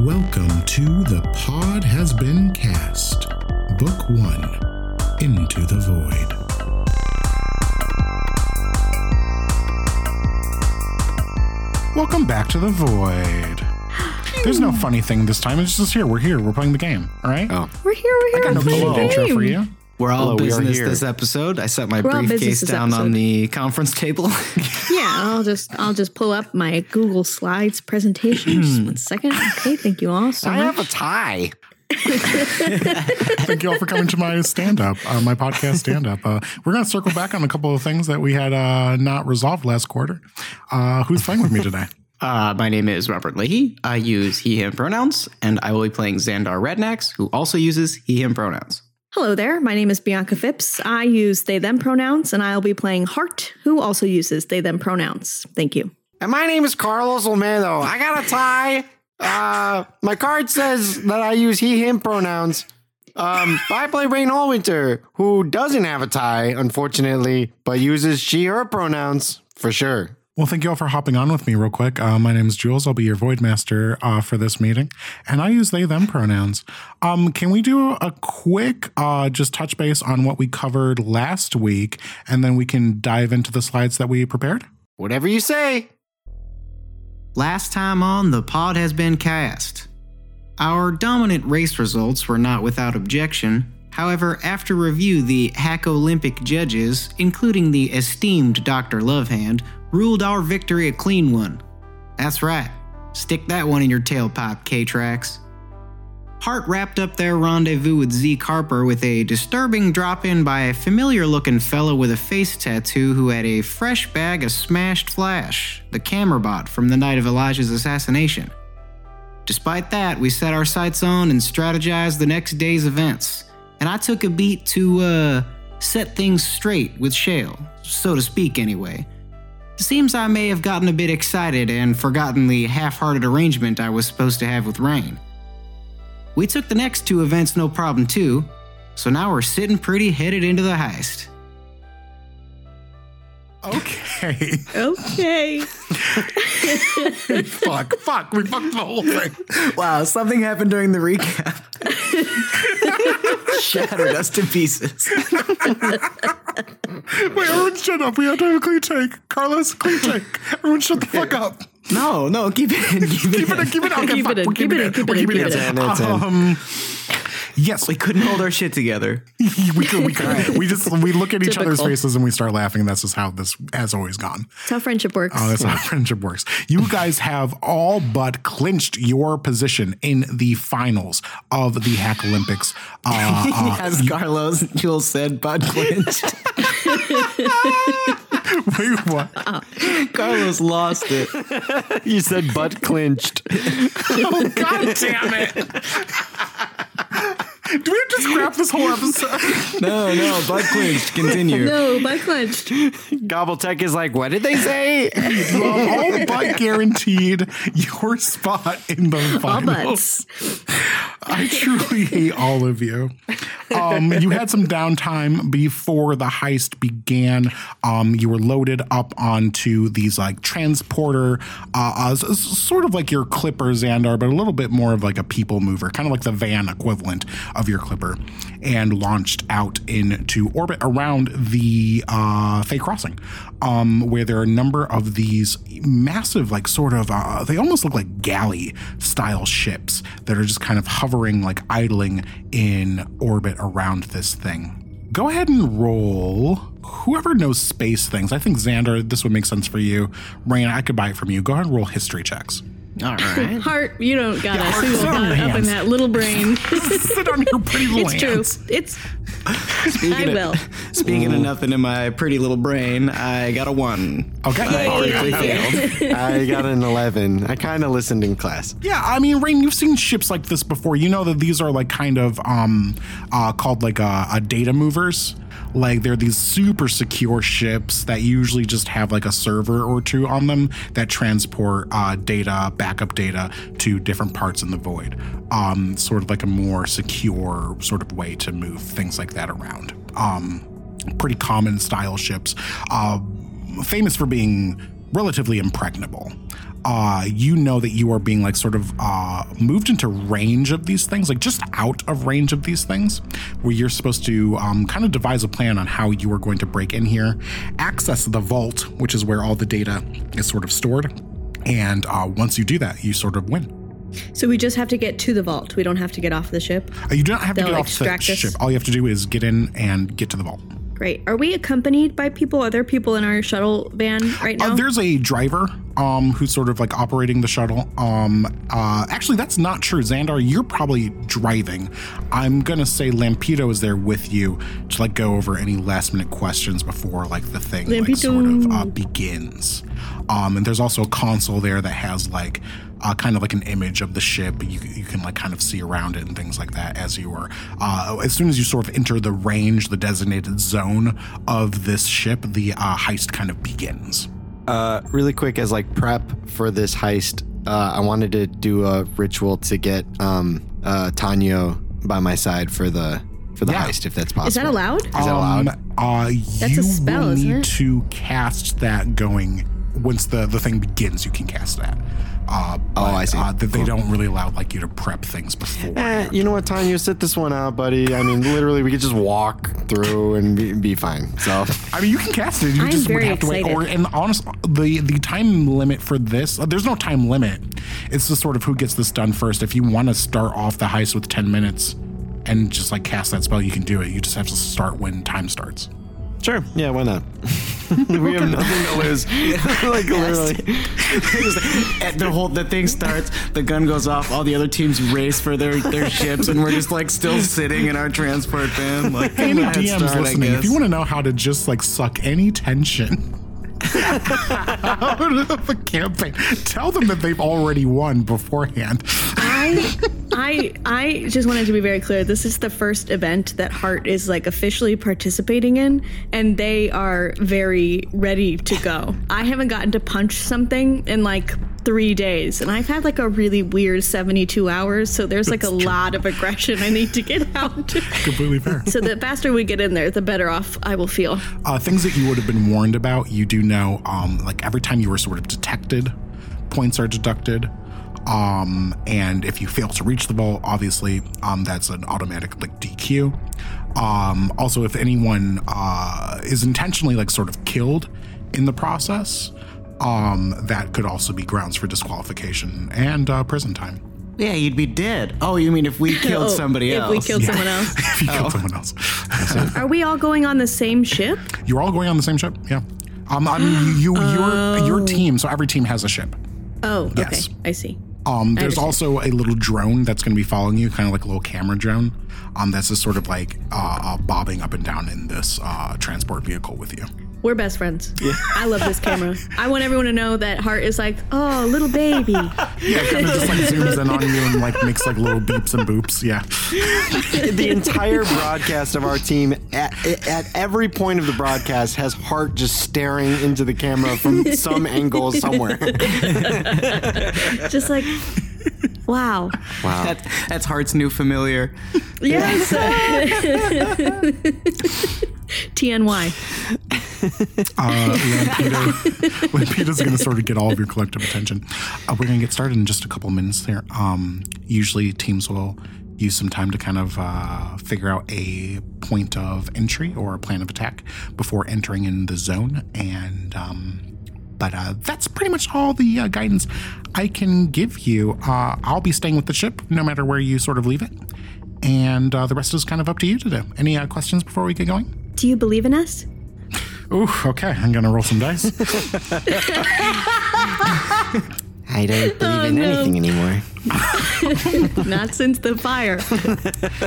Welcome to The Pod Has Been Cast, Book One Into the Void. Welcome back to the Void. There's no funny thing this time. It's just here. We're here. We're playing the game. All right. Oh. We're here. We're here. I Got no playing cool the intro for you. We're all Hello, we are business here. this episode. I set my We're briefcase this down on the conference table. Yeah, I'll just I'll just pull up my Google Slides presentation. Just one second. Okay, thank you all so I much. have a tie. Thank you all for coming to my stand up, uh, my podcast stand up. Uh, we're going to circle back on a couple of things that we had uh, not resolved last quarter. Uh, who's playing with me today? Uh, my name is Robert Leahy. I use he, him pronouns, and I will be playing Xandar Rednax, who also uses he, him pronouns. Hello there. My name is Bianca Phipps. I use they them pronouns, and I'll be playing Hart, who also uses they them pronouns. Thank you. And my name is Carlos Olmedo. I got a tie. Uh, my card says that I use he, him pronouns. Um, I play Raine Allwinter, who doesn't have a tie, unfortunately, but uses she, her pronouns for sure. Well, thank you all for hopping on with me real quick. Uh, my name is Jules. I'll be your Void Master uh, for this meeting, and I use they them pronouns. Um, can we do a quick uh, just touch base on what we covered last week, and then we can dive into the slides that we prepared? Whatever you say. Last time on, the pod has been cast. Our dominant race results were not without objection. However, after review, the Hack Olympic judges, including the esteemed Dr. Lovehand, ruled our victory a clean one. That's right. Stick that one in your tailpipe, K-Trax. Hart wrapped up their rendezvous with Zeke Harper with a disturbing drop in by a familiar looking fellow with a face tattoo who had a fresh bag of smashed flash, the camera bot from the night of Elijah's assassination. Despite that, we set our sights on and strategized the next day's events, and I took a beat to, uh, set things straight with Shale, so to speak, anyway. Seems I may have gotten a bit excited and forgotten the half hearted arrangement I was supposed to have with Raine. We took the next two events no problem too, so now we're sitting pretty headed into the heist. Okay. Okay. fuck. Fuck. We fucked the whole thing. Wow, something happened during the recap. Shattered us to pieces. Wait, everyone shut up. We have to have a clean take. Carlos, clean take. Everyone shut the fuck up. No, no, keep it in, keep it Keep it in, keep it in. Okay, Keep fuck, it in, we're keep keeping it in, keep We're it in, keeping keep it in. And it's in. Um, Yes, We couldn't hold our shit together. we could. We could. We just we look at each other's faces and we start laughing. And that's just how this has always gone. That's how friendship works. Oh, that's how friendship works. You guys have all but clinched your position in the finals of the Hack Olympics. Uh, uh, As Carlos Jules said, butt clinched. wait, what? Carlos lost it. You said butt clinched. Oh, God damn it! Do we have to scrap this whole episode? No, no, butt clinched. Continue. no, by clenched. Gobbletech is like, what did they say? All but guaranteed your spot in the All finals. I truly hate all of you. Um, you had some downtime before the heist began. Um, you were loaded up onto these like transporter, uh, uh, s- s- sort of like your Clipper Xandar, but a little bit more of like a people mover, kind of like the van equivalent of your Clipper, and launched out into orbit around the uh, Fey Crossing, um, where there are a number of these massive, like sort of, uh, they almost look like galley style ships that are just kind of hovering, like idling in orbit around this thing. Go ahead and roll. Whoever knows space things, I think Xandar, this would make sense for you. Raine, I could buy it from you. Go ahead and roll history checks. All right. Hart, you don't got a Heart, single sit on dot up in that little brain. Sit on your pretty little it's true. It's Speaking I of- will. Speaking of nothing in my pretty little brain, I got a one. Okay. I critically failed. I got an 11. I kind of listened in class. Yeah, I mean, Raine, you've seen ships like this before. You know that these are like kind of um uh called like uh, uh data movers. Like they're these super secure ships that usually just have like a server or two on them that transport uh, data, backup data to different parts in the void. Um, sort of like a more secure sort of way to move things like that around. Um, pretty common style ships, uh, famous for being relatively impregnable. Uh, you know that you are being like sort of uh, moved into range of these things, like just out of range of these things, where you're supposed to um, kind of devise a plan on how you are going to break in here, access the vault, which is where all the data is sort of stored. And uh, once you do that, you sort of win. So we just have to get to the vault. We don't have to get off the ship. Uh, You don't have to They'll get off the us? ship. All you have to do is get in and get to the vault. Great. Are we accompanied by people? Are there people in our shuttle van right now? Uh, there's a driver um, who's sort of like operating the shuttle. Um, uh, actually, that's not true. Xandar, you're probably driving. I'm gonna say Lampedo is there with you to like go over any last minute questions before like the thing like sort of uh, begins. Um, and there's also a console there that has like uh, kind of like an image of the ship. You, you can like kind of see around it and things like that as you are. Uh, as soon as you sort of enter the range, the designated zone of this ship, the uh, heist kind of begins. Uh, really quick, as like prep for this heist, uh, I wanted to do a ritual to get um, uh, Tanyo by my side for the for the Yeah. heist, if that's possible. Is that allowed? Is that allowed? Uh, That's you a spell, will isn't need it? to cast that going once the the thing begins. You can cast that. Uh, but, Oh, I see. Uh, that they Cool. don't really allow like you to prep things before. Eh, you know what, Tanyo, sit this one out, buddy. I mean, literally, we could just walk through and be, be fine. So, I mean, you can cast it. You I'm just would very have to wait. Or and honestly, the the time limit for this, uh, there's no time limit. It's just sort of who gets this done first. If you want to start off the heist with ten minutes and just like cast that spell, you can do it. You just have to start when time starts. Sure, yeah, why not? we have nothing to lose. like literally, And eh, the whole the thing starts, the gun goes off, all the other teams race for their, their ships, and we're just like still sitting in our transport van. Like Any DMs start, listening, if you want to know how to just like suck any tension out of a campaign, tell them that they've already won beforehand. I I I just wanted to be very clear. This is the first event that Hart is like officially participating in, and they are very ready to go. I haven't gotten to punch something in like three days, and I've had like a really weird seventy-two hours. So there's like a lot of aggression I need to get out. Completely fair. so the faster we get in there, the better off I will feel. Uh, things that you would have been warned about, you do know. Um, like every time you were sort of detected, points are deducted. Um, and if you fail to reach the vault, obviously, um, that's an automatic like DQ. Um, also, if anyone uh, is intentionally like sort of killed in the process, um, that could also be grounds for disqualification and uh, prison time. yeah, you'd be dead. Oh, you mean if we killed Oh, somebody if else? If we killed someone else. if you killed someone else, Are we all going on the same ship? you're all going on the same ship. Yeah. Um, I mean, you, your your team. So every team has a ship. Oh, okay. Yes. I see. Um, there's also a little drone that's going to be following you, kind of like a little camera drone. Um, that's just sort of like uh, uh, bobbing up and down in this uh, transport vehicle with you. We're best friends. Yeah. I love this camera. I want everyone to know that Hart is like, oh, little baby. Yeah, kind of just like zooms in on you and like makes like little beeps and boops. Yeah, the entire broadcast of our team at, at every point of the broadcast has Hart just staring into the camera from some angle somewhere. Just like, wow. Wow. That, that's Hart's new familiar. Yes. TNY. uh, Lampedo, Lampedo's going to sort of get all of your collective attention. Uh, we're going to get started in just a couple minutes there. Um, usually, teams will use some time to kind of uh, figure out a point of entry or a plan of attack before entering in the zone. And um, but uh, that's pretty much all the uh, guidance I can give you. Uh, I'll be staying with the ship no matter where you sort of leave it. And uh, the rest is kind of up to you to do. Any uh, questions before we get going? Do you believe in us? Ooh, okay. I'm gonna roll some dice. I don't believe in anything anymore. Not since the fire.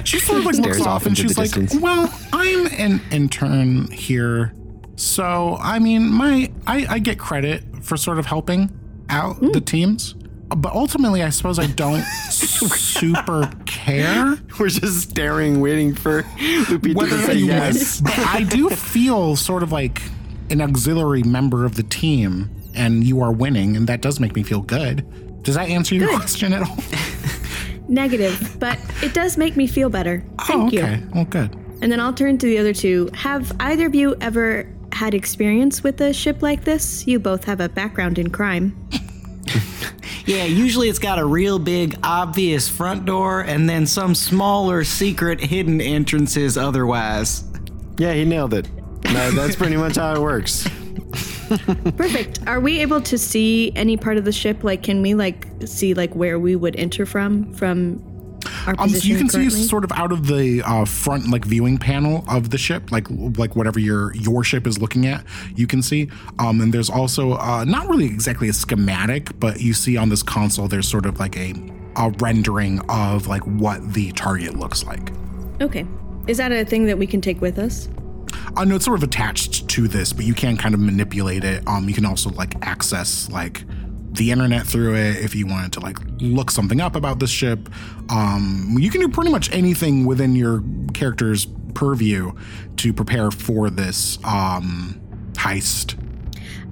She sort of like looks off off and she's like, distance. "Well, I'm an intern here, so I mean, my I, I get credit for sort of helping out Hmm. the teams, but ultimately, I suppose I don't super care We're just staring, waiting for Lupita whether to say you yes. But I do feel sort of like an auxiliary member of the team, and you are winning, and that does make me feel good." Does that answer your question at all? Negative, but it does make me feel better. Thank oh, okay. you. Well, good. And then I'll turn to the other two. Have either of you ever had experience with a ship like this? You both have a background in crime. Yeah, usually it's got a real big, obvious front door and then some smaller, secret, hidden entrances otherwise. Yeah, he nailed it. That- that's pretty much how it works. Perfect. Are we able to see any part of the ship? Like, can we like see like where we would enter from from our Um, so you can see sort of out of the uh, front like viewing panel of the ship, like like whatever your your ship is looking at, you can see. Um, and there's also uh, not really exactly a schematic, but you see on this console there's sort of like a a rendering of like what the target looks like. okay. Is that a thing that we can take with us? Uh, no, it's sort of attached to this, but you can kind of manipulate it. Um, you can also like access like the internet through it if you wanted to like look something up about this ship. Um, you can do pretty much anything within your character's purview to prepare for this um, heist.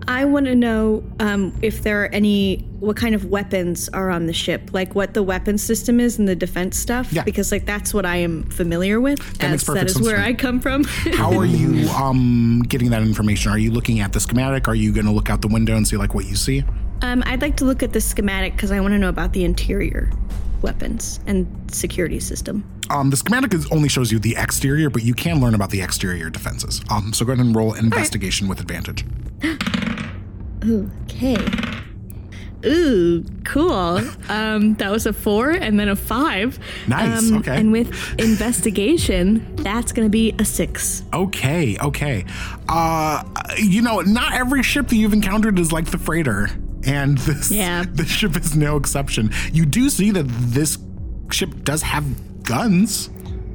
I want to know um, if there are any, what kind of weapons are on the ship, like what the weapon system is and the defense stuff, Yeah. because like that's what I am familiar with. That as that is where. I come from. How are you um, getting that information? Are you looking at the schematic? Are you going to look out the window and see like what you see? Um, I'd like to look at the schematic because I want to know about the interior weapons and security system. Um, the schematic is, only shows you the exterior, but you can learn about the exterior defenses. Um, so go ahead and roll investigation with advantage. Okay. Ooh, cool. Um, that was a four and then a five. Nice, Um, okay. And with investigation, that's going to be a six. Okay, okay. Uh, you know, not every ship that you've encountered is like the freighter, and this Yeah. this ship is no exception. You do see that this ship does have guns.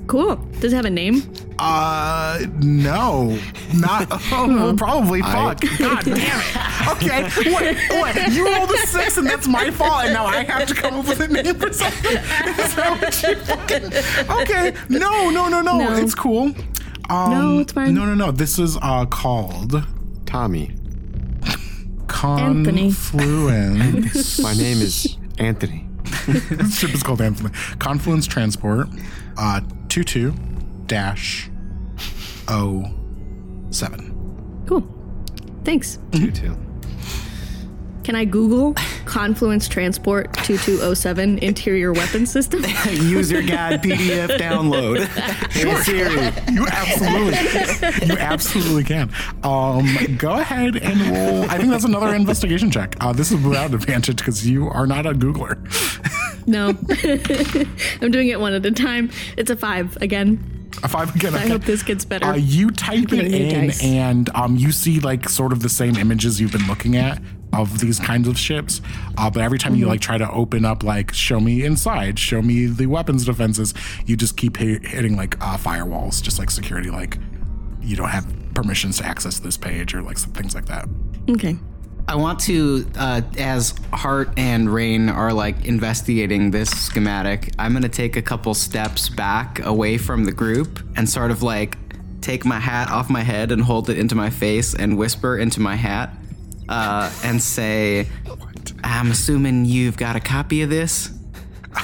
Cool. Does it have a name? Uh, no, not oh, probably. Fuck. God damn it. Okay, what? What? You rolled a six, and that's my fault, and now I have to come up with a name for something. Is that what you fucking? Okay, no, no, no, no. No. It's cool. Um, No, it's fine. No, no, no. This is uh called Tommy, Anthony. Confluence. my name is Anthony. this ship is called Anthony. Confluence Transport, uh, two two dash O seven. Cool. Thanks. You too. Can I Google Confluence Transport 2207 Interior Weapon System? User guide PDF download. Hey Siri. You absolutely, you absolutely can. Um, go ahead and roll. I think that's another investigation check. Uh, this is without advantage because you are not a Googler. No. I'm doing it one at a time. It's a five again. A five again. I hope this gets better. Uh, you type it in, dice. and um, you see like sort of the same images you've been looking at of these kinds of ships. Uh, but every time you Mm-hmm. like try to open up, like show me inside, show me the weapons defenses, you just keep hit, hitting like uh, firewalls, just like security, like you don't have permissions to access this page or like some things like that. okay. I want to, uh, as Hart and Raine are like investigating this schematic, I'm going to take a couple steps back away from the group and sort of like take my hat off my head and hold it into my face and whisper into my hat uh, and say, I'm assuming you've got a copy of this.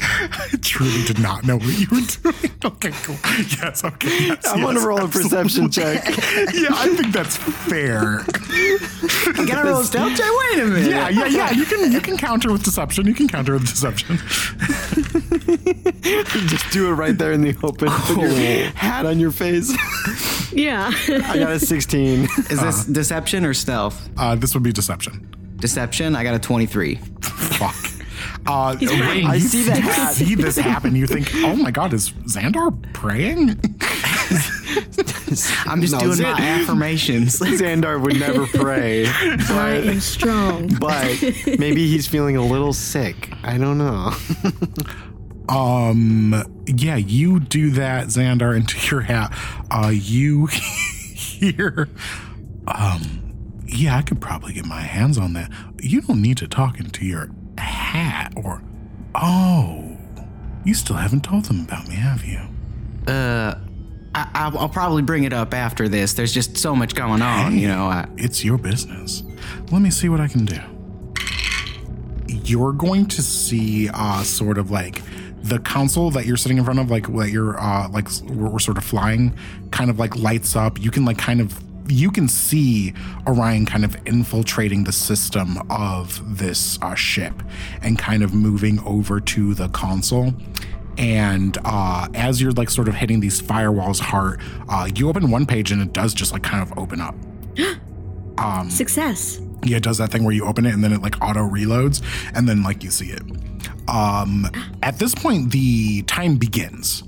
I truly did not know what you were doing. Okay, cool. Yes, okay. Yes, I'm gonna yes, roll a perception check. yeah, I think that's fair. I gotta roll a stealth check. Wait a minute. Yeah, yeah, yeah. You can you can counter with deception. You can counter with deception. Just do it right there in the open. Put your hat on your face. Yeah. I got a 16. Is this deception or stealth? Uh, this would be deception. Deception. I got a 23. Fuck. Uh, Raine, I you see the hat. see this happen. You think, oh my god, is Xandar praying? I'm just No, doing Xan- my affirmations. Xandar would never pray, I am strong. but maybe he's feeling a little sick. I don't know. Um, yeah, you do that, Xandar, into your hat. Uh, you hear, um, yeah, I could probably get my hands on that. You don't need to talk into your hat or, oh, you still haven't told them about me, have you? Uh, I, I'll, I'll probably bring it up after this. There's just so much going on, you know. I, It's your business. Let me see what I can do. You're going to see, uh, sort of like the console that you're sitting in front of, like that you're, uh, like we're, we're sort of flying, kind of like lights up. You can like kind of you can see Orion kind of infiltrating the system of this uh, ship and kind of moving over to the console. And uh, as you're like sort of hitting these firewalls hard, uh, you open one page and it does just like kind of open up. um, Success. Yeah, it does that thing where you open it and then it like auto reloads and then like you see it. Um, at this point, the time begins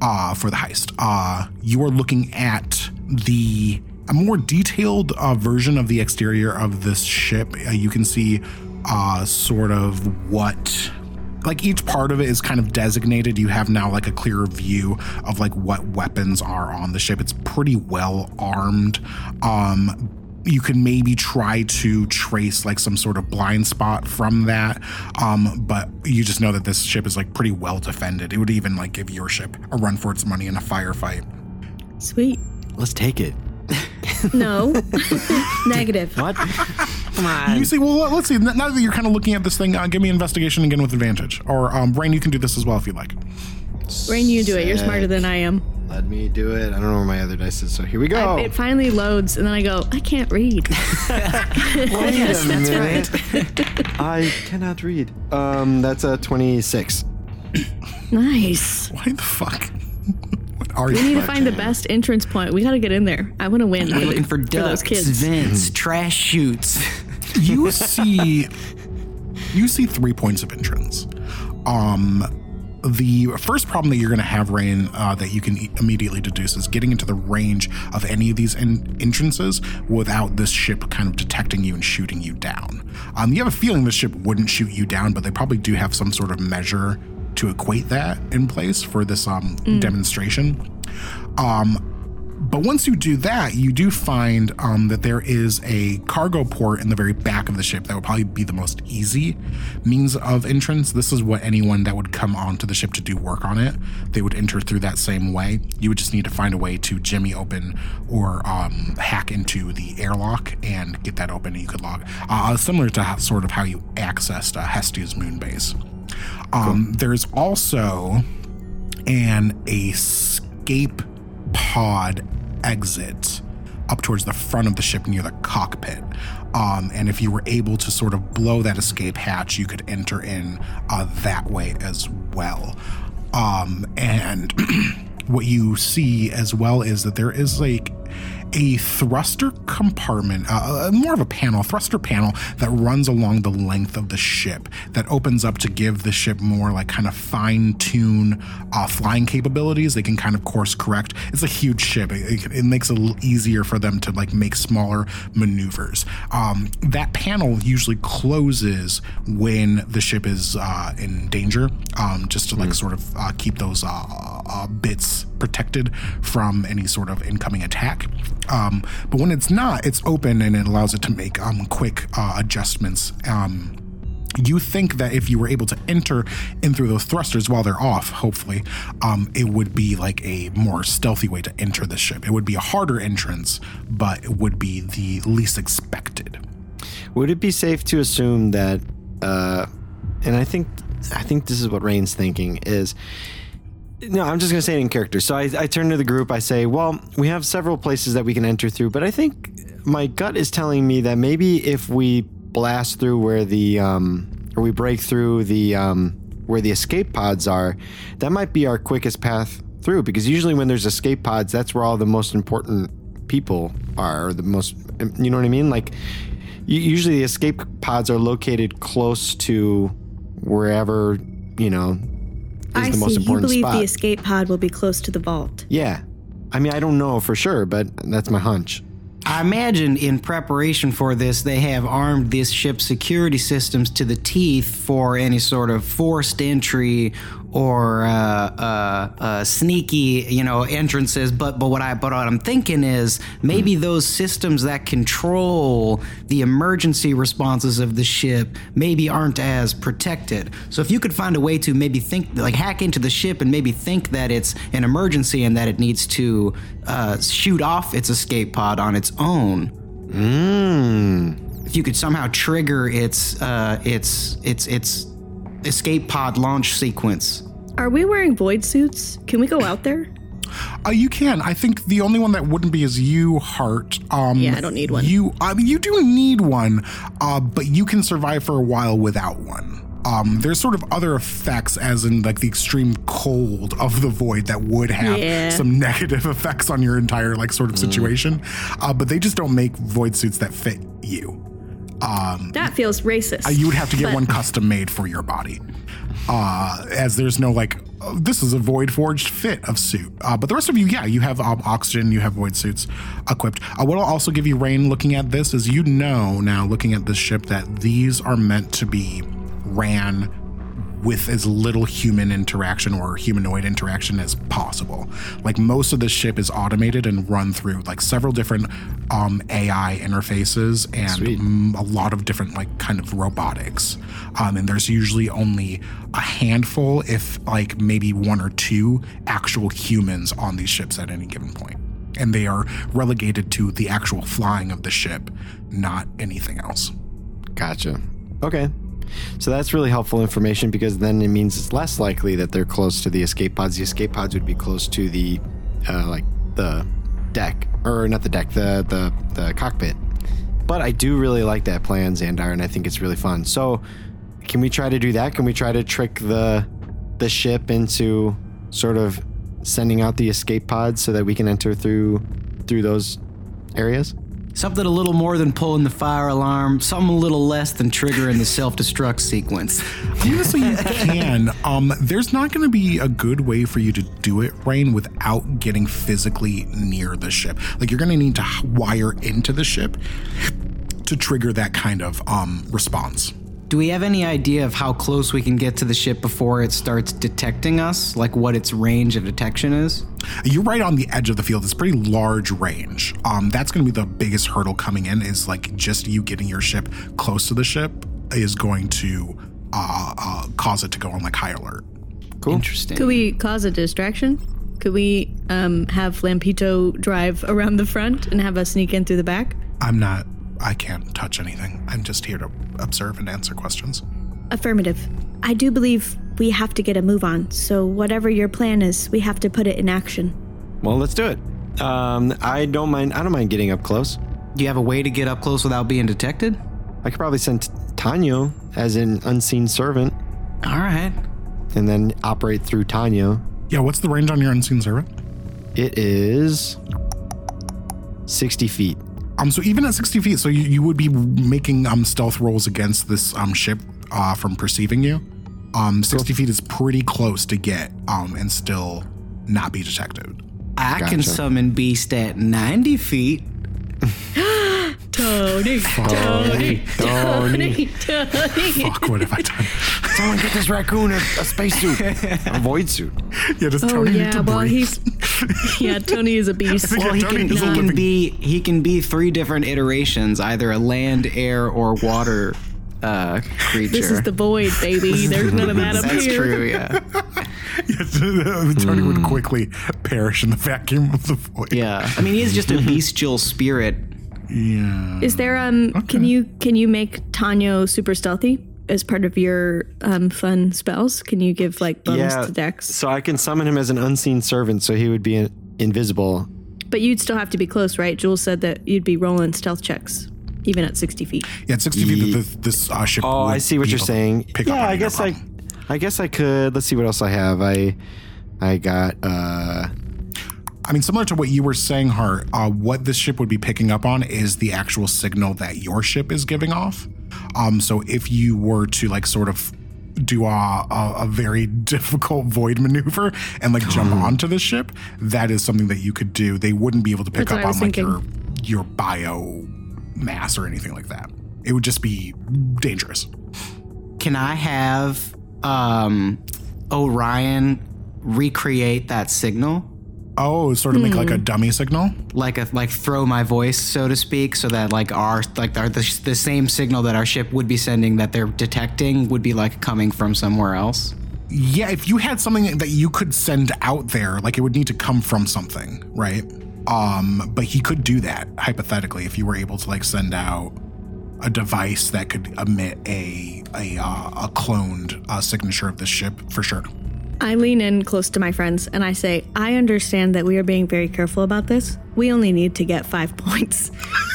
uh, for the heist. Uh, you are looking at the a more detailed uh, version of the exterior of this ship. Uh, you can see uh, sort of what like each part of it is kind of designated you have now like a clearer view of like what weapons are on the ship it's pretty well armed um you can maybe try to trace like some sort of blind spot from that um but you just know that this ship is like pretty well defended it would even like give your ship a run for its money in a firefight Sweet. Let's take it. No. Negative. What? Come on. you see well let's see now that you're kind of looking at this thing uh, give me investigation again with advantage or um brain you can do this as well if you like Raine, you do it. You're smarter than I am. Let me do it. I don't know where my other dice is, so here we go. I, it finally loads, and then I go, I can't read. yes, that's right. I cannot read. Um, that's a 26. Nice. why the fuck what are We you need to find the best entrance point. We got to get in there. I want to win. We're looking for those ducts, kids. vents, trash chutes. you see you see three points of entrance um the first problem that you're going to have Raine uh, that you can immediately deduce is getting into the range of any of these en- entrances without this ship kind of detecting you and shooting you down. Um, you have a feeling this ship wouldn't shoot you down but they probably do have some sort of measure to equate that in place for this um, demonstration. Um, but once you do that, you do find um, that there is a cargo port in the very back of the ship that would probably be the most easy means of entrance. This is what anyone that would come onto the ship to do work on it, they would enter through that same way. You would just need to find a way to jimmy open or um, hack into the airlock and get that open and you could log. Uh, similar to how, sort of how you accessed uh, Hestia's moon base. Um, There's also an escape pod exit up towards the front of the ship near the cockpit. Um, and if you were able to sort of blow that escape hatch, you could enter in uh, that way as well. Um, and what you see as well is that there is like a thruster compartment, uh, uh, more of a panel, thruster panel that runs along the length of the ship that opens up to give the ship more like kind of fine tune uh, flying capabilities. They can kind of course correct. It's a huge ship. It, it, it makes it a little easier for them to like make smaller maneuvers. Um, that panel usually closes when the ship is uh, in danger, um, just to like sort of uh, keep those uh, uh, bits protected from any sort of incoming attack. Um, but when it's not, it's open and it allows it to make um, quick uh, adjustments. Um, you think that if you were able to enter in through those thrusters while they're off, hopefully, um, it would be like a more stealthy way to enter the ship. It would be a harder entrance, but it would be the least expected. Would it be safe to assume that, uh, and I think, I think this is what Raine's thinking is, no, I'm just going to say it in character. So I, I turn to the group. I say, well, we have several places that we can enter through, but I think my gut is telling me that maybe if we blast through where the, um, or we break through the, um, where the escape pods are, that might be our quickest path through because usually when there's escape pods, that's where all the most important people are, or the most, you know what I mean? Like, usually the escape pods are located close to wherever, you know, I the most see. You important believe spot. the escape pod will be close to the vault. Yeah. I mean, I don't know for sure, but that's my hunch. I imagine in preparation for this, they have armed this ship's security systems to the teeth for any sort of forced entry or uh, uh, uh, sneaky, you know, entrances. But but what I but what I'm thinking is maybe those systems that control the emergency responses of the ship maybe aren't as protected. So if you could find a way to maybe think like hack into the ship and maybe think that it's an emergency and that it needs to uh, shoot off its escape pod on its own. Mmm. If you could somehow trigger its uh, its its its escape pod launch sequence. Are we wearing void suits? Can we go out there? Uh, you can. I think the only one that wouldn't be is you, Hart. Um, Yeah, I don't need one. You, I mean, you do need one, uh, but you can survive for a while without one. Um, there's sort of other effects, as in like the extreme cold of the void, that would have Yeah. some negative effects on your entire like sort of situation. Uh, but they just don't make void suits that fit you. That feels racist. Uh, you would have to get But- one custom made for your body. Uh, as there's no like, uh, this is a void forged fit of suit. Uh, but the rest of you, yeah, you have um, oxygen, you have void suits equipped. Uh, what will also give you Raine looking at this is you know now looking at this ship that these are meant to be ran with as little human interaction or humanoid interaction as possible. Like most of the ship is automated and run through like several different um, AI interfaces and mm, a lot of different like kind of robotics. Um, and there's usually only a handful, if like maybe one or two actual humans on these ships at any given point. And they are relegated to the actual flying of the ship, not anything else. Gotcha. Okay. So that's really helpful information because then it means it's less likely that they're close to the escape pods. The escape pods would be close to the, uh, like the deck, or not the deck, the the the cockpit. But I do really like that plan, Xandar, and I think it's really fun. So, can we try to do that? Can we try to trick the the ship into sort of sending out the escape pods so that we can enter through through those areas? Something a little more than pulling the fire alarm, something a little less than triggering the self destruct sequence. Honestly, you can. Um, there's not going to be a good way for you to do it, Raine, without getting physically near the ship. Like you're going to need to wire into the ship to trigger that kind of um, response. Do we have any idea of how close we can get to the ship before it starts detecting us? Like what its range of detection is? You're right on the edge of the field. It's pretty large range. Um, that's going to be the biggest hurdle coming in. Is like just you getting your ship close to the ship is going to uh, uh, cause it to go on like high alert. Cool. Interesting. Could we cause a distraction? Could we um, have Lampito drive around the front and have us sneak in through the back? I'm not. I can't touch anything. I'm just here to observe and answer questions. Affirmative. I do believe we have to get a move on, so whatever your plan is, we have to put it in action. Well, let's do it. Um, I don't mind. I don't mind getting up close. Do you have a way to get up close without being detected? I could probably send Tanyo as an unseen servant, All right. and then operate through Tanyo. Yeah, what's the range on your unseen servant? It is sixty feet. Um, so even at 60 feet, so you, you would be making um stealth rolls against this um ship uh from perceiving you. Um, 60 feet is pretty close to get um and still not be detected. I can summon Beast at 90 feet. Tony, Tony, Tony, Tony. Fuck, what have I done? Someone get this raccoon a, a spacesuit, a void suit. yeah, does Oh Tony need yeah, to well breathe? he's yeah, Tony is a beast. think Well, he Tony can, is he can living- be he can be three different iterations, either a land, air, or water uh, creature. This is the void, baby. There's none of that up That's here. true, yeah. Yes, Tony would quickly perish in the vacuum of the void. Yeah. I mean, he's just a bestial spirit. Yeah. Is there um? Can you can you make Tanyo super stealthy as part of your um fun spells? Can you give like bonus Yeah. to Dex? So I can summon him as an unseen servant, so he would be in- invisible. But you'd still have to be close, right? Jules said that you'd be rolling stealth checks even at 60 feet. Yeah, at 60 feet, this, this uh, ship. Oh, would I see what you're saying. Pick up yeah, on I guess I. I guess I could. Let's see what else I have. I, I got. uh I mean, similar to what you were saying, Hart, uh, what this ship would be picking up on is the actual signal that your ship is giving off. Um, so if you were to like sort of do a, a, a very difficult void maneuver and like jump onto the ship, that is something that you could do. They wouldn't be able to pick That's up on like thinking. your your bio mass or anything like that. It would just be dangerous. Can I have um, Orion recreate that signal? Oh, sort of make like Hmm. a dummy signal. Like a like throw my voice, so to speak, so that like our like our, the, the same signal that our ship would be sending that they're detecting would be like coming from somewhere else. Yeah, if you had something that you could send out there, like it would need to come from something, right? Um, but he could do that hypothetically if you were able to like send out a device that could emit a a uh, a cloned uh, signature of the ship for sure. I lean in close to my friends and I say, I understand that we are being very careful about this. We only need to get five points.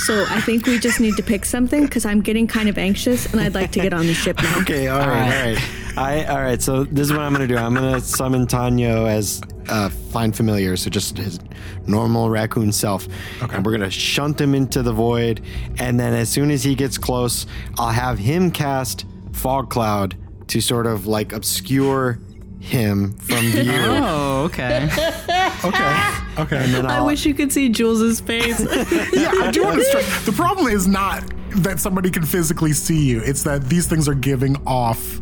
So I think we just need to pick something because I'm getting kind of anxious and I'd like to get on the ship now. Okay, all right, all right. I all right. So this is what I'm gonna do. I'm gonna summon Tanyo as uh, find familiar, so just his normal raccoon self, and we're gonna shunt him into the void. And then as soon as he gets close, I'll have him cast fog cloud to sort of like obscure him from view. Oh, okay. Okay. Okay. And then I wish you could see Jules's face. yeah, I do want to stress. The problem is not that somebody can physically see you. It's that these things are giving off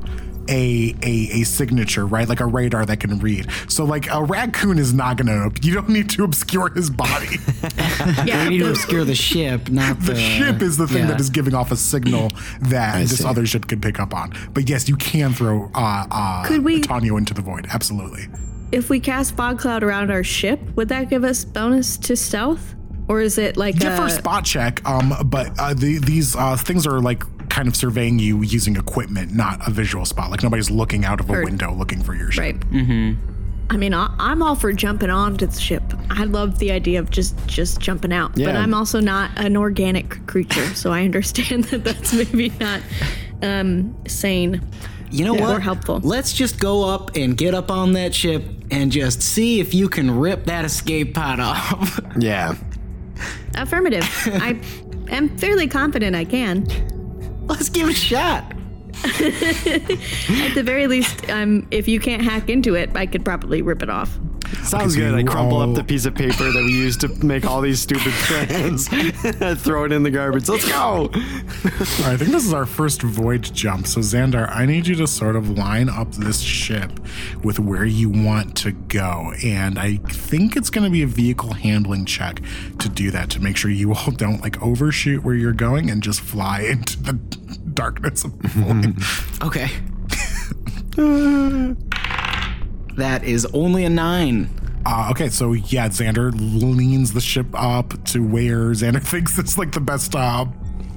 a, a a signature, right? Like a radar that can read. So like a raccoon is not gonna. You don't need to obscure his body. yeah, We need to obscure the ship, not the, The ship is the thing yeah. that is giving off a signal that this see. other ship can pick up on. But yes, you can throw uh, uh, Could we- Tanyo into the void. Absolutely. if we cast fog cloud around our ship, would that give us bonus to stealth? Or is it like Yeah, a, for spot check. Um, but uh, the, these uh, things are like kind of surveying you using equipment, not a visual spot. Like nobody's looking out of a Or- window looking for your ship. right? Mm-hmm. I mean, I, I'm all for jumping onto the ship. I love the idea of just just jumping out, but Yeah. I'm also not an organic creature, so I understand that that's maybe not um, sane. You know what? Or helpful. Let's just go up and get up on that ship and just see if you can rip that escape pod off. Yeah. Affirmative. I am fairly confident I can. Let's give it a shot. At the very least, um, if you can't hack into it, I could probably rip it off. Sounds good. I crumple all- up the piece of paper that we used to make all these stupid plans, throw it in the garbage. Let's go. I think this is our first void jump. So, Xandar, I need you to sort of line up this ship with where you want to go. And I think it's going to be a vehicle handling check to do that to make sure you all don't like overshoot where you're going and just fly into the darkness of the void. Okay. That is only a nine. Uh, okay, so yeah, Xandar leans the ship up to where Xandar thinks it's like the best uh,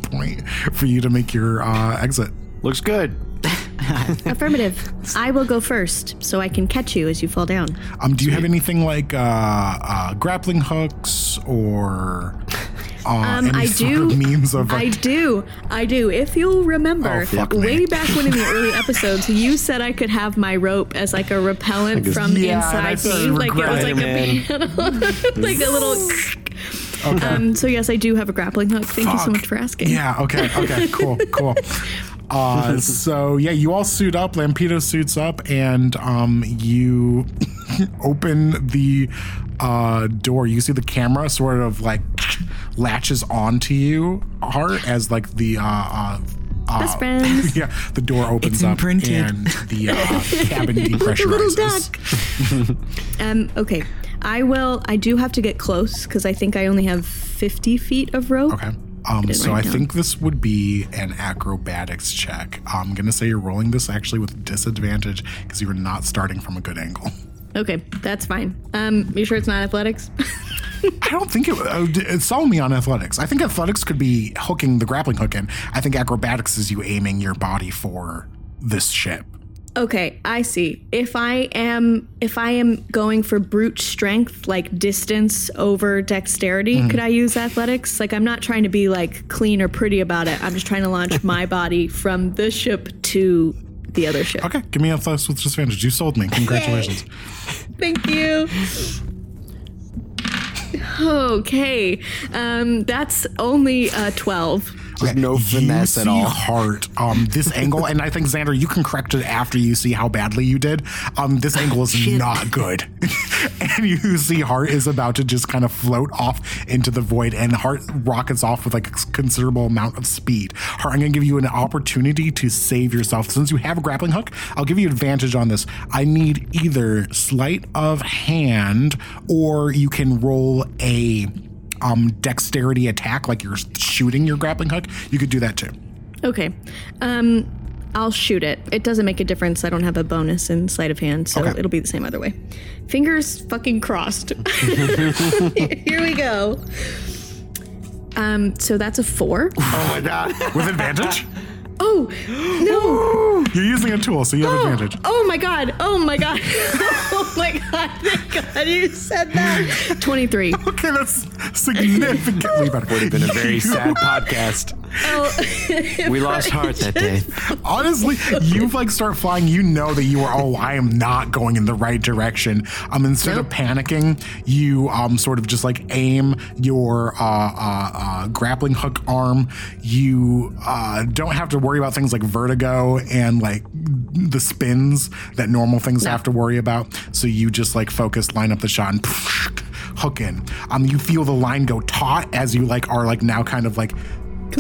point for you to make your uh, exit. Looks good. Affirmative. I will go first, so I can catch you as you fall down. Um, do you have anything like uh, uh, grappling hooks or uh, Um, any I sort do. of means of I do. I do. If you'll remember, Oh, fuck me. way back when in the early episodes, you said I could have my rope as like a repellent from Yeah, inside me, like it was like Spider-Man. a panel, like a little. Um, so yes, I do have a grappling hook. Thank you so much for asking. Yeah. Okay. Okay. Cool. Cool. Uh, so yeah, you all suit up. Lampedo suits up, and um, you open the uh, door. You see the camera sort of like latches onto you, Hart, as like the uh, uh, uh, Best friends. yeah, the door opens It's up imprinted. and the uh, cabin depressurizes. Little duck. um. Okay. I will. I do have to get close because I think I only have fifty feet of rope. Okay. Um, it so I down. think this would be an acrobatics check. I'm gonna say you're rolling this actually with disadvantage because you were not starting from a good angle. Okay, that's fine. Um, you sure it's not athletics? I don't think it. Uh, d- it sold me on athletics. I think athletics could be hooking the grappling hook in. I think acrobatics is you aiming your body for this ship. Okay, I see. If I am if I am going for brute strength, like distance over dexterity, could I use athletics? Like I'm not trying to be like clean or pretty about it. I'm just trying to launch my body from the ship to the other ship. Okay, give me athletics with disadvantage. You sold me. Congratulations. Thank you. Okay, um, that's only uh, twelve. There's no you finesse see at all. Hart, um, this angle, and I think Xandar, you can correct it after you see how badly you did. Um, this angle is not good, and you see Hart is about to just kind of float off into the void, and Hart rockets off with like a considerable amount of speed. Hart, I'm going to give you an opportunity to save yourself since you have a grappling hook. I'll give you advantage on this. I need either sleight of hand, or you can roll a um dexterity attack like you're shooting your grappling hook you could do that too Okay, um, I'll shoot it. It doesn't make a difference. I don't have a bonus in sleight of hand, so Okay. it'll be the same other way. Fingers fucking crossed. Here we go. Um, so that's a four. Oh my god. with advantage Oh no! You're using a tool, so you have Oh, advantage. oh my god! Oh my god! oh my god! Thank God you said that. Twenty-three. Okay, that's significantly better. Would have been a very sad podcast. Oh, We lost heart that day. Honestly, you like start flying, you know that you are, oh, I am not going in the right direction. Um, instead of panicking, you um sort of just like aim your uh, uh, uh grappling hook arm. You uh don't have to worry about things like vertigo and like the spins that normal things have to worry about. So you just like focus, line up the shot, and hook in. Um, you feel the line go taut as you like are like now kind of like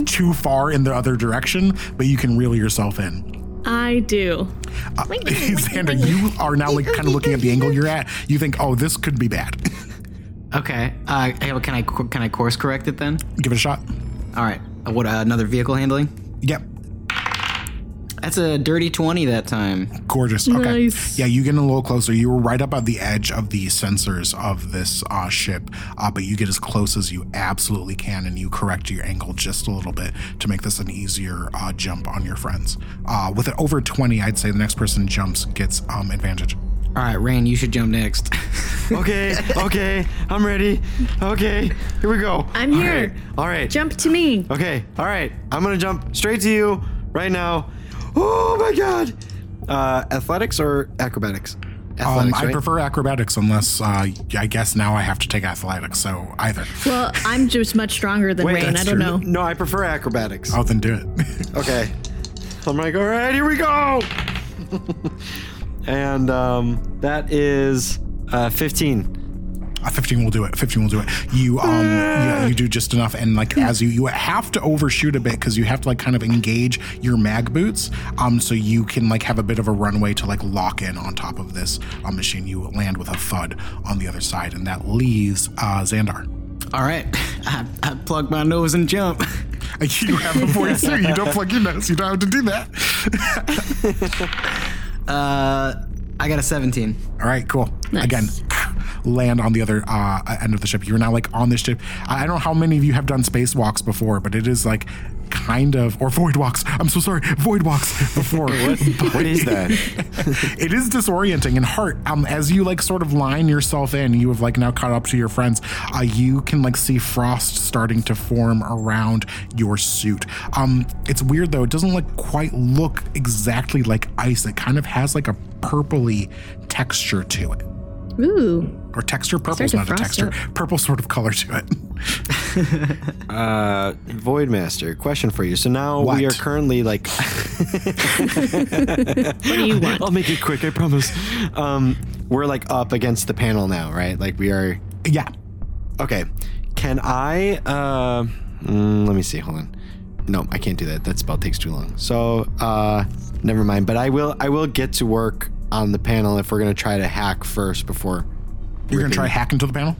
too far in the other direction, but you can reel yourself in. I do. Xandar, you are now like kind of looking at the angle you're at. You think, oh, this could be bad. Okay. Uh, can I can I course correct it then? Give it a shot. All right. Uh, what? Uh, another vehicle handling? Yep. That's a dirty twenty that time. Gorgeous. Okay. Nice. Yeah, you get a little closer. You were right up at the edge of the sensors of this uh, ship, uh, but you get as close as you absolutely can, and you correct your angle just a little bit to make this an easier uh, jump on your friends. Uh, with it over 20, I'd say the next person jumps gets um, advantage. All right, Raine, you should jump next. Okay, okay, I'm ready. Okay, here we go. I'm All here. right, All right. Jump to me. Okay, all right. I'm gonna jump straight to you right now. Oh my god. Uh, athletics or acrobatics? Um, I right? prefer acrobatics unless uh, I guess now I have to take athletics, so either. Well, I'm just much stronger than Wait, Raine. I don't true. know. No, I prefer acrobatics. Oh, then do it. Okay. I'm like, all right, here we go. and um, that is uh, 15. Uh, 15 will do it. 15 will do it. You um yeah, you do just enough and like as you you have to overshoot a bit cuz you have to like kind of engage your mag boots um so you can like have a bit of a runway to like lock in on top of this uh, machine. You land with a thud on the other side and that leaves uh Xandar. All right. I, I plug my nose and jump. You have a voice too. You don't plug your nose. You don't have to do that. Uh, I got a seventeen. All right, cool. Nice. Again, land on the other uh, end of the ship. You're now like on this ship. I don't know how many of you have done spacewalks before, but it is like kind of or void walks. I'm so sorry, void walks before. what, What is that? it is disorienting and heart um as you like sort of line yourself in you have like now caught up to your friends uh you can like see frost starting to form around your suit um it's weird though it doesn't like quite look exactly like ice it kind of has like a purpley texture to it Ooh. or texture purple's not a texture up. purple sort of color to it Uh, Voidmaster, question for you. So now What? we are currently like. What do you want? I'll make it quick, I promise. Um, we're like up against the panel now, right? Like we are. yeah Okay. Can I? Uh, mm, let me see. Hold on. No, I can't do that. That spell takes too long. So, uh, never mind. But I will. I will get to work on the panel if we're gonna try to hack first before. you're gonna try ripping- hack into the panel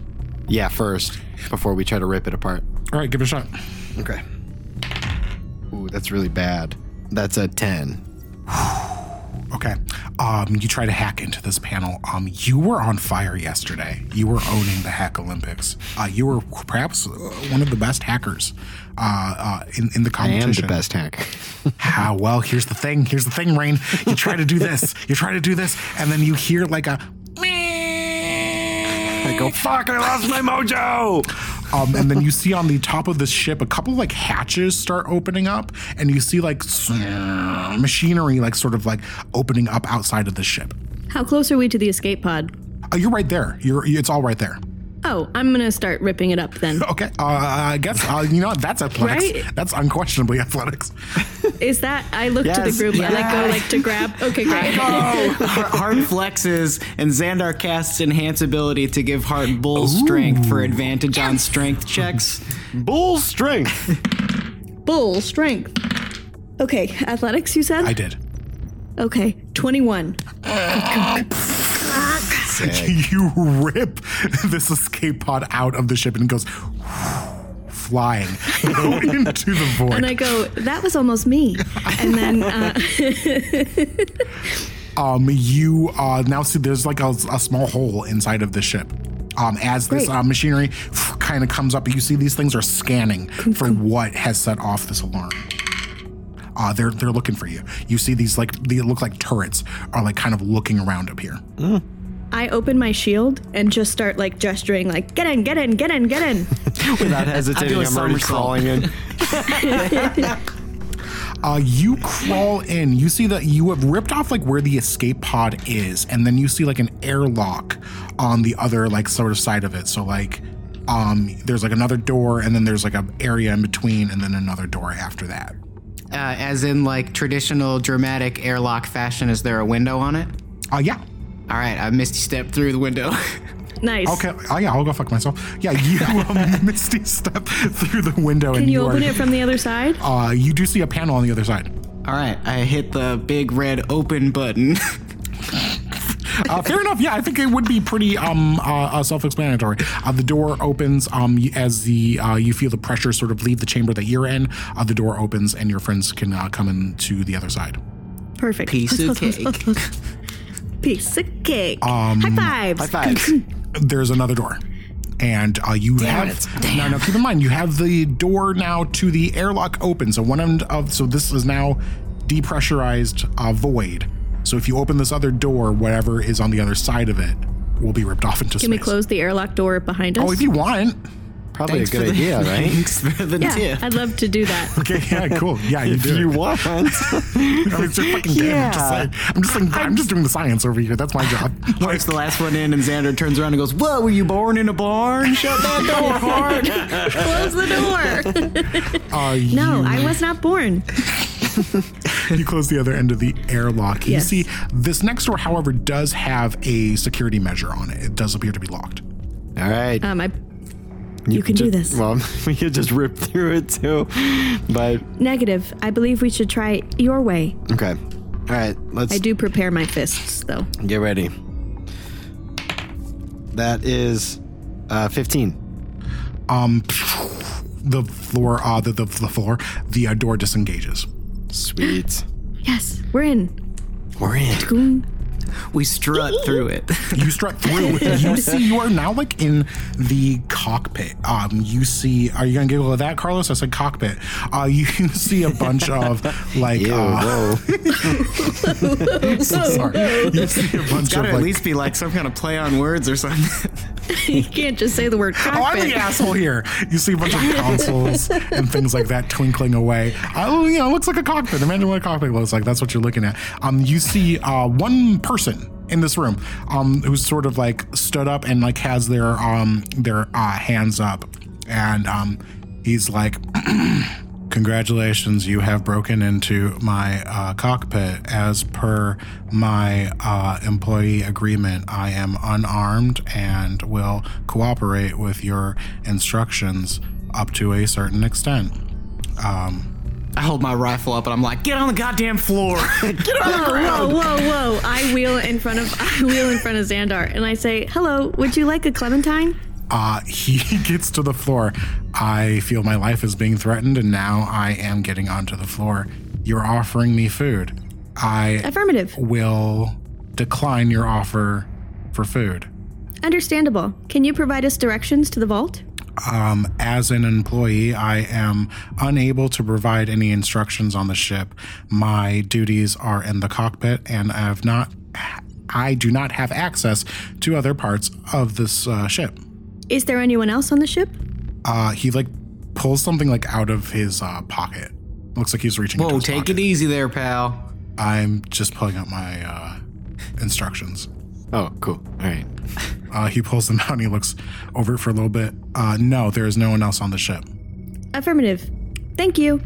Yeah, first before we try to rip it apart. all right give it a shot Okay. Ooh, that's really bad. That's a ten. Okay. Um, you try to hack into this panel. Um, you were on fire yesterday. You were owning the Hack Olympics. Uh, you were perhaps uh, one of the best hackers uh, uh, in, in the I am competition. the best hacker. How well? Here's the thing. Here's the thing, Raine. You try to do this. You try to do this, and then you hear like a. I go, fuck! I lost my mojo. Um, and then you see on the top of this ship a couple of like hatches start opening up, and you see like machinery like sort of like opening up outside of the ship. How close are we to the escape pod? Oh, you're right there. You're. It's all right there. Oh, I'm gonna start ripping it up then. Okay, uh, I guess uh, you know what? That's athletics. Right? That's unquestionably athletics. Is that? I look to the group. I like go like to grab. Okay, great. Hart flexes, and Xandar casts enhance ability to give Hart bull strength for advantage on strength checks. Bull strength. Bull strength. Okay, athletics. You said. I did. okay, twenty-one. You rip this escape pod out of the ship and it goes flying into the void. And I go, that was almost me. And then, uh, um, you uh, now see there's like a, a small hole inside of the ship. Um, as this uh, machinery kind of comes up, you see these things are scanning for what has set off this alarm. Uh, they're they're looking for you. You see these like they look like turrets are like kind of looking around up here. I open my shield and just start like gesturing, like get in, get in, get in, get in. Without hesitating, I'm already somersault. crawling in. Uh, you crawl in. You see that you have ripped off like where the escape pod is, and then you see like an airlock on the other like sort of side of it. So like, um, there's like another door, and then there's like a area in between, and then another door after that. Uh, as in like traditional dramatic airlock fashion, is there a window on it? Uh, yeah. All right, I misty step through the window. Nice. Okay. Oh yeah, I'll go fuck myself. Yeah, you um, misty step through the window, Can and you you open are. it from the other side? uh, you do see a panel on the other side. All right, I hit the big red open button. Uh, fair enough. Yeah, I think it would be pretty um, uh, uh, self-explanatory. Uh, the door opens um, as the uh, you feel the pressure sort of leave the chamber that you're in. Uh, the door opens and your friends can uh, come into the other side. Perfect. Piece of close. Piece of cake. Um, High fives. High fives. There's another door. And uh, you Damn have it. now. Now keep in mind, you have the door now to the airlock open. So one end of so this is now depressurized uh, void. So if you open this other door, whatever is on the other side of it will be ripped off into space. Can we close the airlock door behind us? Oh, if you want. Probably a good the- idea, right? Thanks for the yeah, tip. I'd love to do that. Okay, yeah, cool. Yeah, you if do. you want. I mean, it's your fucking game. I'm just Yeah. saying. I'm just saying. I'm just doing the science over here. That's my job. Mark's the last one in, and Xandar turns around and goes, "What? Were you born in a barn? Shut that door, Hart." Close the door. Uh, no, you, I was not born. you close the other end of the airlock. You see, this next door, however, does have a security measure on it. It does appear to be locked. All right. Um, I. You can do this. Well, we could just rip through it too. But Negative. I believe we should try your way. okay. All right. Let's I do prepare my fists, though. get ready. That is uh, 15. Um, the floor, uh, the, the, the floor, the uh, door disengages. Sweet. Yes, we're in. We're in. Goon. We strut through it. You strut through. It. You see, you are now like in the cockpit. Um, you see, are you gonna giggle at that, Carlos? I said cockpit. Uh, you see a bunch of like. Ew, uh, whoa. sorry. You see a bunch Gotta of at like. least be like some kind of play on words or something. you can't just say the word Oh, I'm cockpit. the asshole here. You see a bunch of consoles and things like that twinkling away. Oh, you know, it looks like a cockpit. Imagine what a cockpit looks like. That's what you're looking at. Um, you see uh, one person in this room, um, who's sort of like stood up and like has their um their uh, hands up, and um, he's like. Congratulations, you have broken into my uh, cockpit. As per my uh, employee agreement, I am unarmed and will cooperate with your instructions up to a certain extent. I hold my rifle up and I'm like, "Get on the goddamn floor!" get Whoa, whoa, whoa, whoa! I wheel in front of I wheel in front of Xandar, and I say, "Hello, would you like a clementine?" Uh, he gets to the floor. I feel my life is being threatened, and now I am getting onto the floor. You're offering me food. I Affirmative. will decline your offer for food. Understandable. Can you provide us directions to the vault? Um, as an employee, I am unable to provide any instructions on the ship. My duties are in the cockpit, and I have not. I do not have access to other parts of this uh, ship. Is there anyone else on the ship? Uh, he like pulls something like out of his uh, pocket. Looks like he's reaching. into Whoa, his take pocket. it easy there, pal. I'm just pulling out my uh, instructions. Oh, cool. All right. Uh, he pulls them out and he looks over it for a little bit. Uh, no, there is no one else on the ship. Affirmative. Thank you.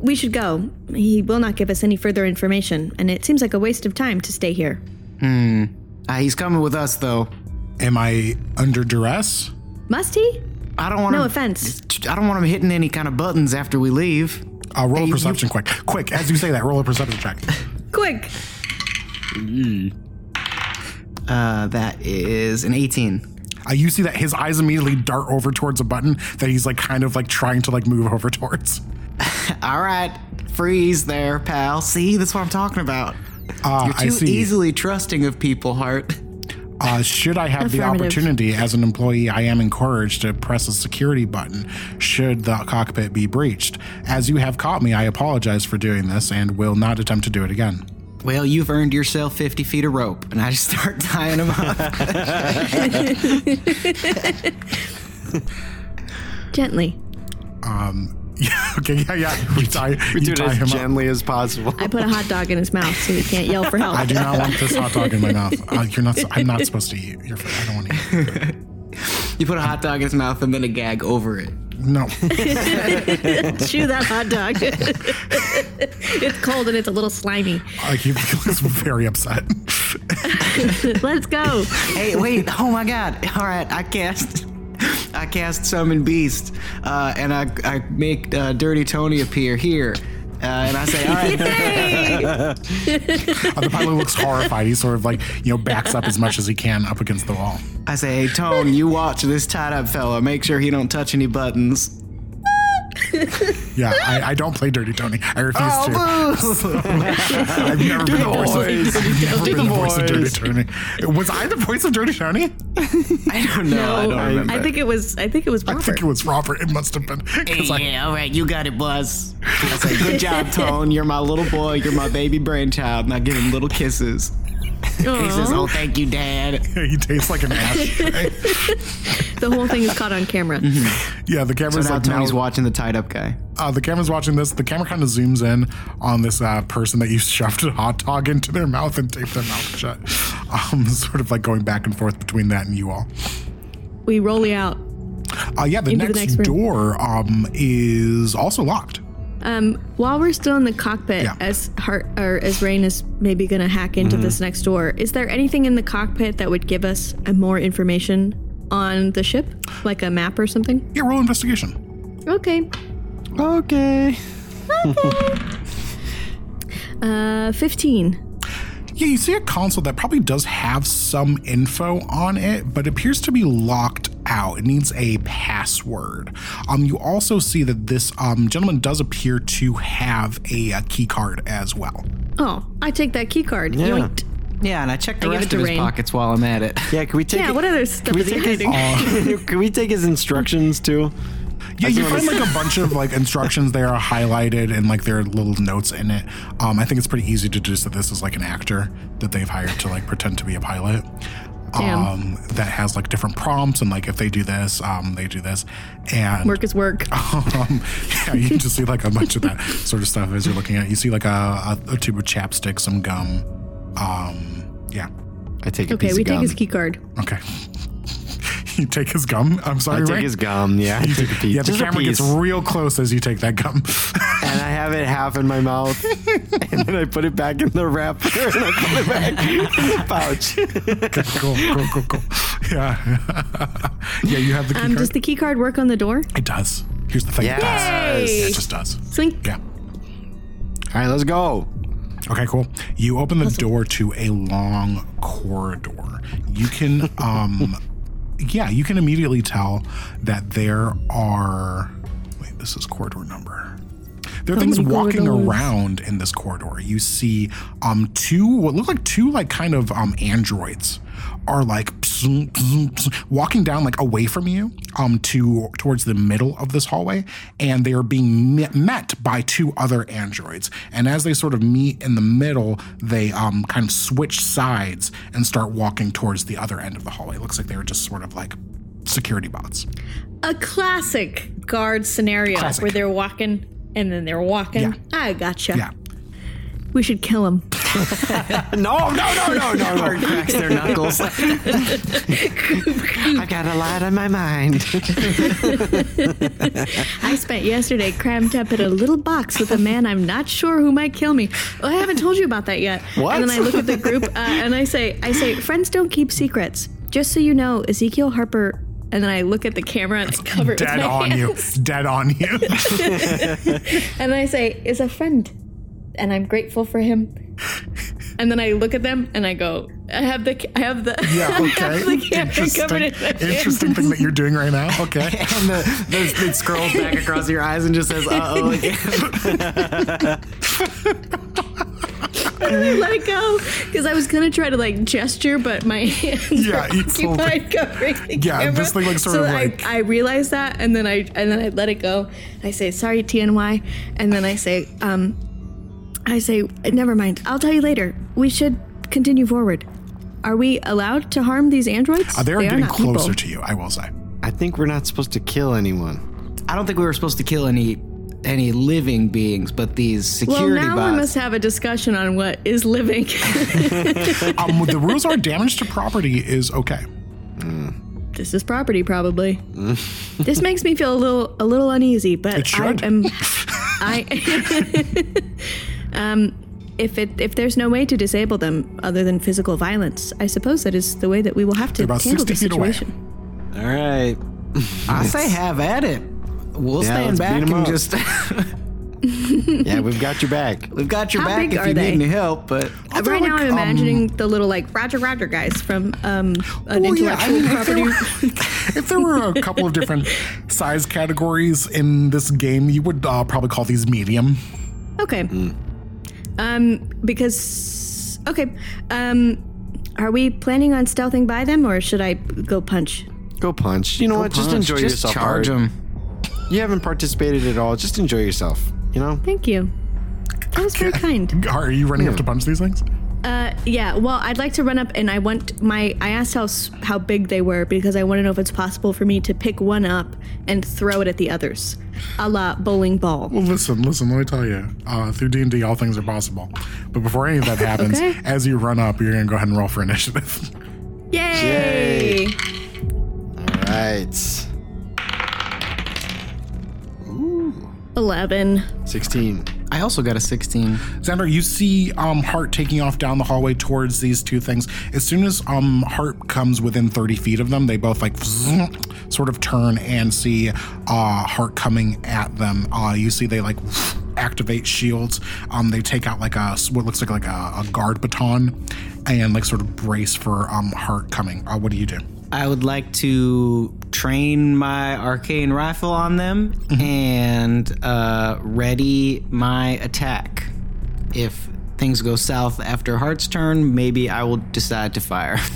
We should go. He will not give us any further information, and it seems like a waste of time to stay here. Uh, he's coming with us, though. Am I under duress? Must he? I don't want No him. offense. I don't want him hitting any kind of buttons after we leave. Uh, roll Hey, a you- perception quick. Quick, as you say that, roll a perception check. Quick. Uh, that is an 18. Uh, you see that his eyes immediately dart over towards a button that he's like kind of like trying to like move over towards. All right, freeze there, pal. See, that's what I'm talking about. Uh, You're I too see. easily trusting of people, Hart. Uh, should I have the opportunity as an employee, I am encouraged to press a security button should the cockpit be breached. As you have caught me, I apologize for doing this and will not attempt to do it again. Well, you've earned yourself 50 feet of rope, and I just start tying them up. Gently. Um, Yeah, okay, yeah, yeah. You tie, We you do it tie as him up. gently as possible. I put a hot dog in his mouth so he can't yell for help. I do not want this hot dog in my mouth. Uh, you're not. I'm not supposed to eat your food. I don't want to eat. you put a hot dog in his mouth and then a gag over it. No. Chew that hot dog. it's cold and it's a little slimy. I keep was very upset. Let's go. Hey, wait! Oh my God! All right, I cast, I cast summon beast, uh, and I I make uh, Dirty Tony appear here, and I say, all right, Uh, the pilot looks horrified. He sort of like you know backs up as much as he can up against the wall. I say, hey Tone, you watch this tied up fella. Make sure he don't touch any buttons. Yeah, I, I don't play Dirty Tony. I refuse Oh, to. I've never been the voice of, I've never Do been the the voice of Dirty. Tony. Was I the voice of Dirty Tony? I don't know. I don't remember. I think it was. I think it was I Robert. think it was Robert. It must have been. 'cause I- yeah, all right, you got it, Buzz. I say, good job, Tone. You're my little boy. You're my baby brainchild. And I give him little kisses. He says, oh, thank you, Dad. he tastes like an ashtray. the whole thing is caught on camera. yeah, the So camera's now like Tony's now, watching the tied up guy. uh, the camera's watching this. The camera kind of zooms in on this uh, person that you shoved a hot dog into their mouth and taped their mouth shut. Um, sort of like going back and forth between that and you all. We roll you out. Uh, yeah, the Into the next, next room. door um, is also locked. Um, while we're still in the cockpit, Yeah. as Hart or as Raine is maybe going to hack into this next door, is there anything in the cockpit that would give us uh, more information on the ship, like a map or something? Yeah, roll investigation. Okay. Okay. Okay. Uh, fifteen. Yeah, you see a console that probably does have some info on it, but appears to be locked out. It needs a password. Um, you also see that this um, gentleman does appear to have a, uh key card as well. Oh, I take that key card. Yeah. Yoinked. Yeah, and I check the I rest of his Raine. pockets while I'm at it. Yeah, can we take Yeah. it? What other stuff we is he take his- hiding? Can we take his instructions too? Yeah, I you find like a bunch of like instructions there are highlighted and like there are little notes in it. Um, I think it's pretty easy to deduce that this is like an actor that they've hired to like pretend to be a pilot. Damn. Um, that has like different prompts and like if they do this, um, they do this, and Work is work. um, yeah, you can just see like a bunch of that sort of stuff as you're looking at. it. You see like a, a, a tube of chapstick, some gum. Um, yeah. I take a Okay, piece we take his key card. Okay. you take his gum. I'm sorry. I sorry, take Ray? his gum. Yeah, I take a piece. Yeah, the Just a camera gets real close as you take that gum. and I have it half in my mouth, and then I put it back in the wrapper, and I put it back in the pouch. cool, cool, cool, cool. Yeah. yeah, you have the key Um, card. does the key card work on the door? it does. Here's the thing. It does. Yes. Yay! It just does. Slink. Yeah. All right, let's go. Okay, cool. You open the door to a long corridor. You can, um, yeah, you can immediately tell that there are. Wait, this is corridor number. There are things walking corridors? around in this corridor. You see, um, two what look like two like kind of um androids are like walking down like away from you um to towards the middle of this hallway and they are being met, met by two other androids and as they sort of meet in the middle they um kind of switch sides and start walking towards the other end of the hallway it looks like they were just sort of like security bots A classic guard scenario Classic. where they're walking and then they're walking. Yeah. I gotcha. yeah We should kill him. No, no, no, no, no, Hard no. cracks their knuckles. I got a lot on my mind. I spent yesterday crammed up in a little box with a man I'm not sure who might kill me. Oh, I haven't told you about that yet. What? And then I look at the group uh, and I say, I say, friends don't keep secrets. Just so you know, Ezekiel Harper. And then I look at the camera and I cover it dead with my on hands. you dead on you And I say, is a friend. And I'm grateful for him. And then I look at them and I go, I have the, I have the, yeah okay the camera interesting, covered in my interesting thing that you're doing right now okay and the, the, it scrolls back across your eyes and just says, uh oh, again. I let it go because I was gonna try to like gesture, but my hands Yeah, were you full- occupied covering the Yeah, camera. this thing, like, sort so of, I, like- I realized that, and then I and then I let it go. I say sorry, TNY, and then I say, um, I say, never mind. I'll tell you later. We should continue forward. Are we allowed to harm these androids? Uh, they're They are getting not people. closer to you, I will say. I think we're not supposed to kill anyone. I don't think we were supposed to kill any any living beings, but these security Well, security now bots. we must have a discussion on what is living. Um, the rules are damage to property is okay. this is property, probably. this makes me feel a little a little uneasy, but It. I am. I. um, if it if there's no way to disable them other than physical violence, I suppose that is the way that we will have to They're about handle the 60 feet away. situation. All right. I say have at it. We'll Yeah, stand let's beat back 'em and up. just. Yeah, we've got your back. We've got your How back big if are you they? need any help, but Uh, right now, I'm imagining the little like Roger Roger guys from um, an Well, yeah, I intellectual mean, if there, property. were, if there were a couple of different size categories in this game, you would uh, probably call these medium. Okay. Um, because okay. Um, are we planning on stealthing by them, or should I go punch? Go punch. You know what? Just enjoy just yourself. Charge them. You haven't participated at all. Just enjoy yourself. You know. Thank you. That was very kind. Are you running up to punch these things? Uh, yeah. Well, I'd like to run up, and I want my. I asked how how big they were because I want to know if it's possible for me to pick one up and throw it at the others, a la bowling ball. Well, listen, listen. Let me tell you. Uh, through D and D, all things are possible. But before any of that happens, Okay. as you run up, you're gonna go ahead and roll for initiative. Yay! All right. Eleven. Sixteen. I also got a 16. Xandar, you see um, Hart taking off down the hallway towards these two things. As soon as um, Hart comes within 30 feet of them, they both like sort of turn and see uh, Hart coming at them. Uh, you see they like activate shields. Um, they take out like a what looks like like a, a guard baton and like sort of brace for um, Hart coming. Uh, what do you do? I would like to train my arcane rifle on them and uh, ready my attack. If things go south after Hart's turn, maybe I will decide to fire.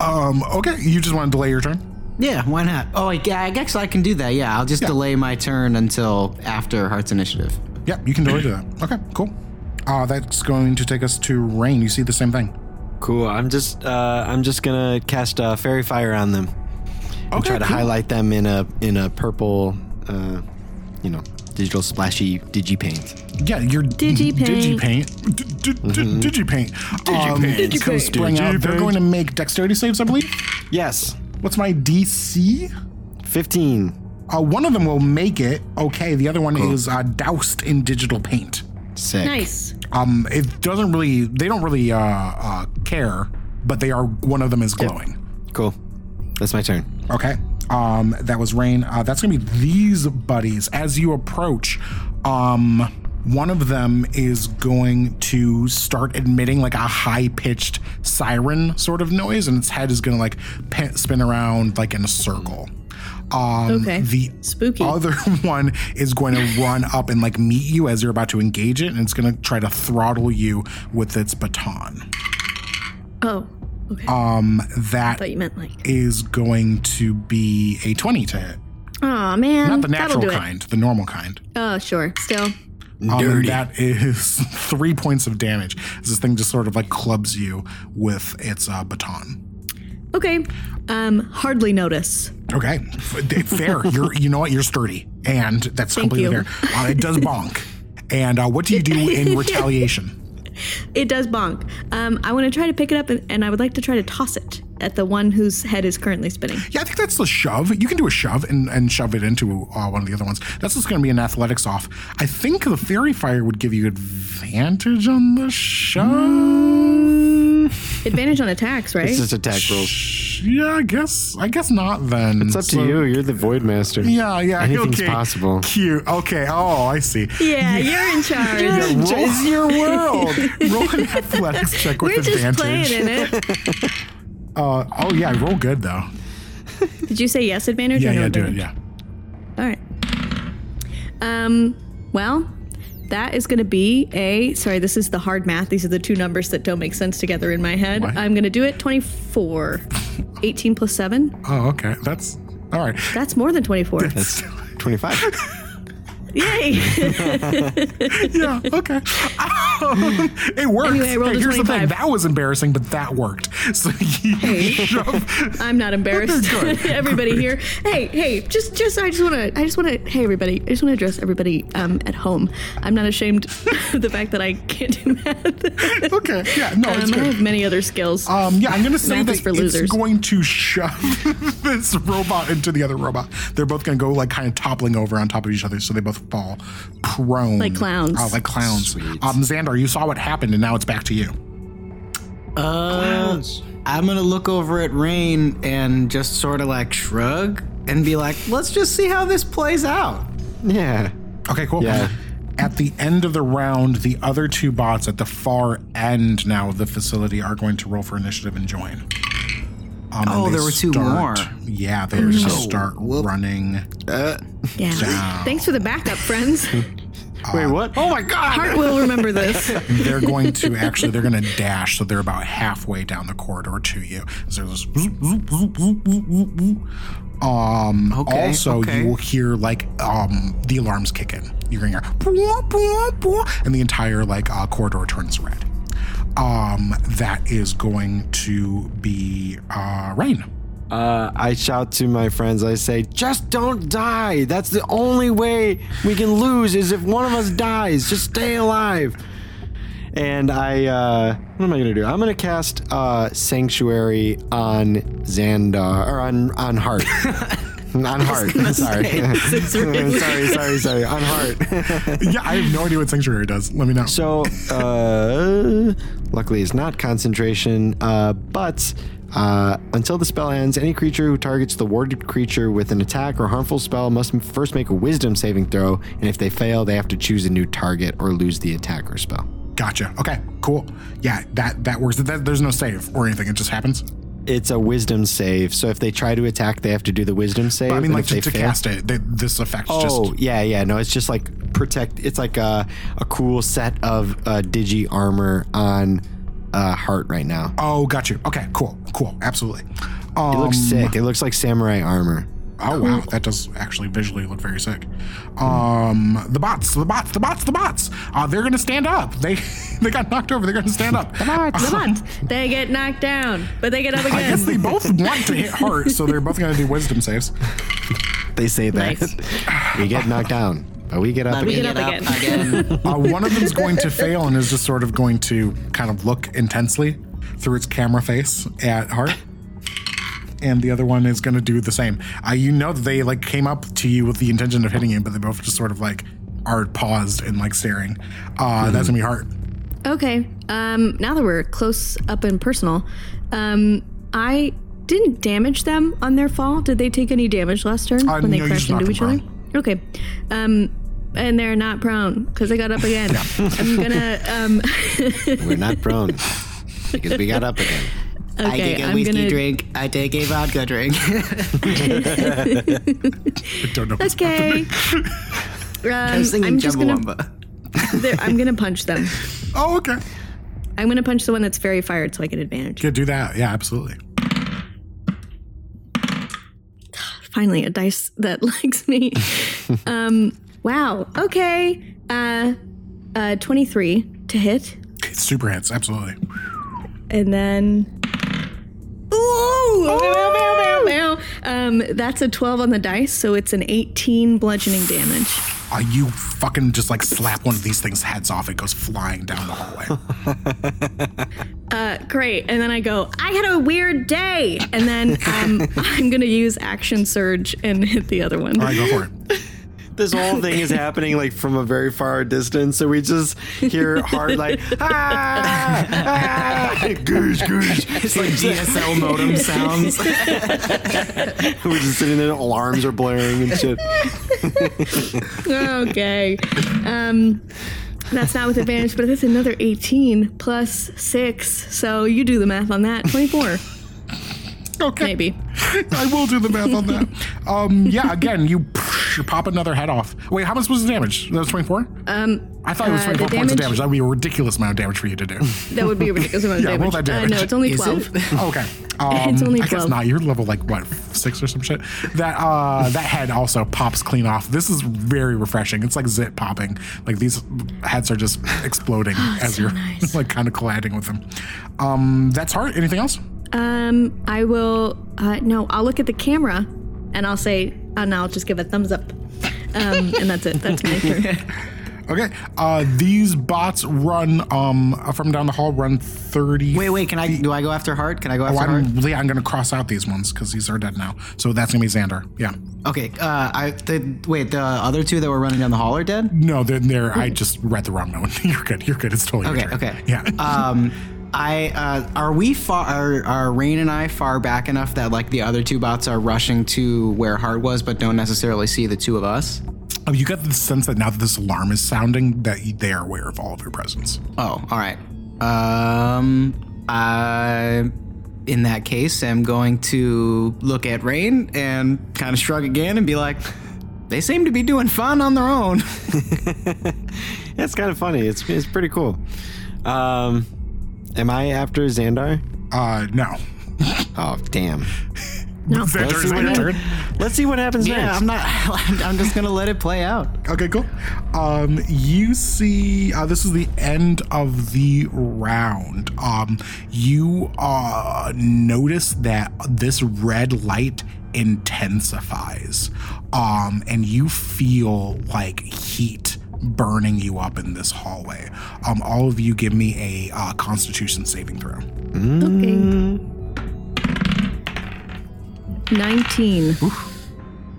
Um, okay, you just want to delay your turn. yeah, why not? Oh, I, yeah, I guess I can do that. Yeah, I'll just delay my turn until after Hart's initiative. Yep, you can delay that. Okay, cool. Uh, that's going to take us to Raine. You see the same thing. Cool. I'm just. Uh, I'm just gonna cast uh, fairy fire on them. And Okay, try to cool. highlight them in a in a purple. Uh, you know, digital splashy digi paint. Yeah, your Digipaint. Digipaint. D- d- d- Digipaint. Um, Digipaint. can spring out. They're going to make dexterity saves, I believe. Yes. What's my DC? Fifteen. Uh, one of them will make it. Okay, the other one is uh, doused in digital paint. Sick. Nice. Um, it doesn't really. They don't really uh, uh, care, but they are. One of them is glowing. Cool. That's my turn. Okay. Um, that was Raine. Uh, that's gonna be these buddies. As you approach, um, one of them is going to start emitting like a high pitched siren sort of noise, and its head is gonna like pe- spin around like in a circle. Um, Okay. The Spooky. other one is going to run up and like meet you as you're about to engage it, and it's going to try to throttle you with its baton. Oh. Okay. Um, that you meant like. is going to be a 20 to hit. Oh man. Not the that'll natural do it. kind, the normal kind. Oh sure. Still. Um, and that is three points of damage. As this thing just sort of like clubs you with its uh, baton. Okay. Um. Hardly notice. Okay, fair. You're, you know what? You're sturdy, and that's Thank completely you. fair. Uh, it does bonk. And uh, what do you do in retaliation? It does bonk. Um. I want to try to pick it up, and, and I would like to try to toss it at the one whose head is currently spinning. Yeah, I think that's the shove. You can do a shove and, and shove it into uh, one of the other ones. That's just going to be an athletics off. I think the fairy fire would give you advantage on the shove. Advantage on attacks, right? It's just attack rolls. Yeah, I guess. I guess not. Then It's up to you. You're the void master. Yeah, yeah. Anything's okay. possible. Cute. Okay. Oh, I see. yeah, you're in charge. roll, It's your world. roll an athletics check with advantage. We're just advantage. playing in it. Uh, oh yeah, roll good though. Did you say yes advantage Yeah, or no yeah, do it. Yeah. All right. Um. Well, that is going to be a. Sorry, this is the hard math. These are the two numbers that don't make sense together in my head. What? I'm going to do it 24. 18 plus 7. Oh, okay. That's all right. That's more than 24. That's 25. Yay! yeah, okay. It worked. Anyway, I rolled Hey, here's the thing. That was embarrassing, but that worked. So you shove. I'm not embarrassed. everybody here. Hey, hey, just just I just want to I just want to hey everybody. I just want to address everybody um at home. I'm not ashamed of the fact that I can't do math. Okay, yeah, no, it's Um, I good. have many other skills. Um, yeah, I'm gonna say Math that is for it's going to shove this robot into the other robot. They're both gonna go like kind of toppling over on top of each other, so they both fall prone, Like clowns. Oh, like clowns. Sweet. Um, Xandar, you saw what happened, and now it's back to you. Uh, I'm gonna look over at Raine and just sort of like shrug and be like, let's just see how this plays out. yeah. Okay, cool. Yeah. At the end of the round, the other two bots at the far end now of the facility are going to roll for initiative and join. Um, Oh, they there were two start- more. Yeah, they were just start running. Uh, yeah. down. Thanks for the backup, friends. Wait, what? Oh my god! Hart will remember this. They're going to actually they're going to dash, so they're about halfway down the corridor to you. So there's. Um, Okay, also, okay. you will hear like um, the alarms kick in. You're going to hear, and the entire like uh, corridor turns red. Um, that is going to be uh, Raine. Uh, I shout to my friends. I say, "Just don't die. That's the only way we can lose. Is if one of us dies. Just stay alive." And I, uh, what am I gonna do? I'm gonna cast uh, Sanctuary on Xandar or on on Hart. on Hart. Sorry. sorry, sorry, sorry. On Hart. yeah, I have no idea what sanctuary does. Let me know. So, uh, luckily it's not concentration, uh, but uh, until the spell ends, any creature who targets the warded creature with an attack or harmful spell must first make a wisdom saving throw, and if they fail, they have to choose a new target or lose the attack or spell. Gotcha. Okay, cool. Yeah, that that works. That, there's no save or anything. It just happens. It's a wisdom save, so if they try to attack, they have to do the wisdom save. But I mean, like they to, to fail- cast it, they, this effect Oh just yeah, yeah. No, it's just like protect. It's like a, a cool set of uh, digi armor on uh, Hart right now. Oh, got you. Okay, cool, cool, absolutely. Um, It looks sick. It looks like samurai armor. Oh wow, that does actually visually look very sick. Um, the bots, the bots, the bots, the bots. Uh, they're gonna stand up. They they got knocked over. They're gonna stand up. The bots, the bots. they get knocked down, but they get up again. I guess they both want to hit Hart, so they're both gonna do wisdom saves. They say that Nice. we get knocked down, but we get up We again. get up again. again. Uh, one of them's going to fail and is just sort of going to kind of look intensely through its camera face at Hart. And the other one is going to do the same. Uh, you know that they like came up to you with the intention of hitting you, but they both just sort of like are paused and like staring. Uh, That's gonna be Hart. Okay. Um, now that we're close up and personal, um, I didn't damage them on their fall. Did they take any damage last turn Uh, when they no, you crashed into each them other? Okay. Um, and they're not prone because I got up again. I'm gonna. Um, We're not prone because we got up again. I okay, take a I'm whiskey gonna. drink. I take a vodka drink. I don't know. what's Okay. I'm Um, I'm just gonna. I'm gonna punch them. Oh, okay. I'm gonna punch the one that's very fired so I get advantage. Yeah, do that. Yeah, absolutely. Finally, a dice that likes me. um, wow. Okay. Uh, uh, 23 to hit. Super hits. Absolutely. And then. Ooh! Bow, bow, bow, bow. Um, that's a 12 on the dice, so it's an 18 bludgeoning damage. Are you fucking just like slap one of these things' heads off. It goes flying down the hallway. Uh, great. And then I go, I had a weird day. And then um, I'm going to use action surge and hit the other one. All right, go for it. This whole thing is happening like from a very far distance, so we just hear hard like ah, ah goosh goosh. It's like DSL modem sounds. We're just sitting there, alarms are blaring and shit. okay. Um, that's not with advantage, but that's another 18 plus 6. So you do the math on that. 24. Okay. Maybe. I will do the math on that. Um, yeah, again, you pop another head off. Wait, how much was the damage? That was 24? Um, I thought it was uh, 24 the points of damage- damage. That would be a ridiculous amount of damage for you to do. that would be a ridiculous amount of Yeah, roll damage. that Uh, no, it's only twelve. it? Oh, okay. Um, It's only I guess 12. not. You're level like what six or some shit. That uh, that head also pops clean off. This is very refreshing. It's like zit popping. Like these heads are just exploding as so you're nice. like kind of colliding with them. Um, that's Hart. Anything else? Um, I will. Uh, no, I'll look at the camera, and I'll say, and I'll just give a thumbs up. Um, and that's it. That's my turn. Okay. Uh, these bots run um from down the hall. Run thirty. Wait, wait. Can I? Do I go after Hart? Can I go Oh, after Hart? I'm, yeah, I'm gonna cross out these ones because these are dead now. So that's gonna be Xandar. Yeah. Okay. Uh, I the wait. The other two that were running down the hall are dead. No, they're, they're I just read the wrong note. You're good. You're good. It's totally your Okay. turn. Okay. Yeah. Um, I uh, are we far? Are, are Raine and I far back enough that like the other two bots are rushing to where Hart was, but don't necessarily see the two of us? Oh, you get the sense that now that this alarm is sounding, that they are aware of all of your presence. Oh, all right. Um, I, in that case, I'm going to look at Raine and kind of shrug again and be like, "They seem to be doing fun on their own." It's kind of funny. It's it's pretty cool. Um, am I after Xandar? Uh, no. Oh damn! No. Xandar, Let's is see what, turn? let's see what happens yeah, next. I'm not. I'm just gonna let it play out. Okay, cool. Um, you see, uh, this is the end of the round. Um, you uh, notice that this red light intensifies, um, and you feel like heat burning you up in this hallway. Um, all of you give me a uh, Constitution saving throw. Okay. Nineteen.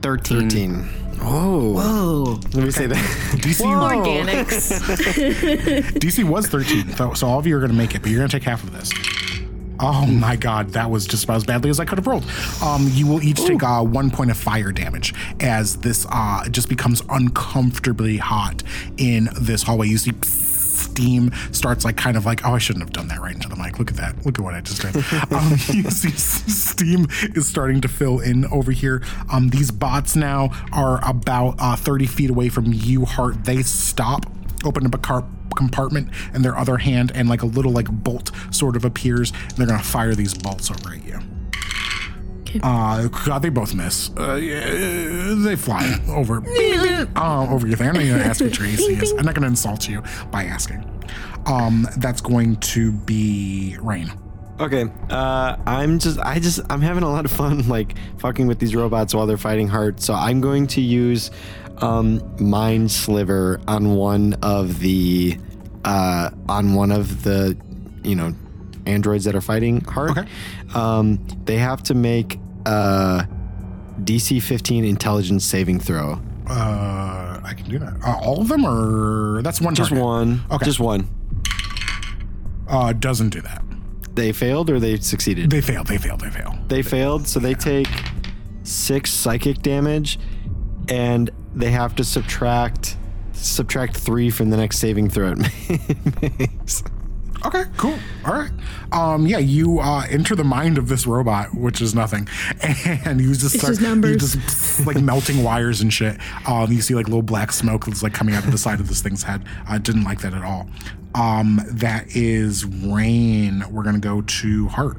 Thirteen. Thirteen. Oh, Whoa. let me say that. DC, Organics. DC was 13, so, so all of you are going to make it, but you're going to take half of this. Oh my god, that was just about as badly as I could have rolled. Um, you will each take uh, one point of fire damage as this uh, just becomes uncomfortably hot in this hallway. You see steam starts like kind of like, oh, I shouldn't have done that right into the mic. Look at that. Look at what I just did. um, you see steam is starting to fill in over here. Um, these bots now are about uh, 30 feet away from you, Hart. They stop open up a car compartment in their other hand and like a little like bolt sort of appears and they're gonna fire these bolts over at you. Uh god they both miss. Uh, yeah, they fly over uh, over your thing i'm not gonna ask what your AC is i'm not gonna insult you by asking. Um that's going to be Raine. Okay, uh, I'm just, I just, I'm having a lot of fun, like fucking with these robots while they're fighting hard. So I'm going to use um, Mind Sliver on one of the, uh, on one of the, you know, androids that are fighting hard. Okay. Um, they have to make a DC 15 Intelligence saving throw. uh i can do that uh, all of them or that's one Just target. one. Okay. Just one. uh doesn't do that They failed or they succeeded. they failed they failed they failed They failed, so they take six psychic damage, and they have to subtract subtract three from the next saving throw it makes. Okay, cool. All right. Um, yeah, you uh, enter the mind of this robot, which is nothing, and you just start just numbers. you just like melting wires and shit. Um, you see like little black smoke that's like coming out of the side of this thing's head. I didn't like that at all. Um, that is Raine. We're gonna go to Hart.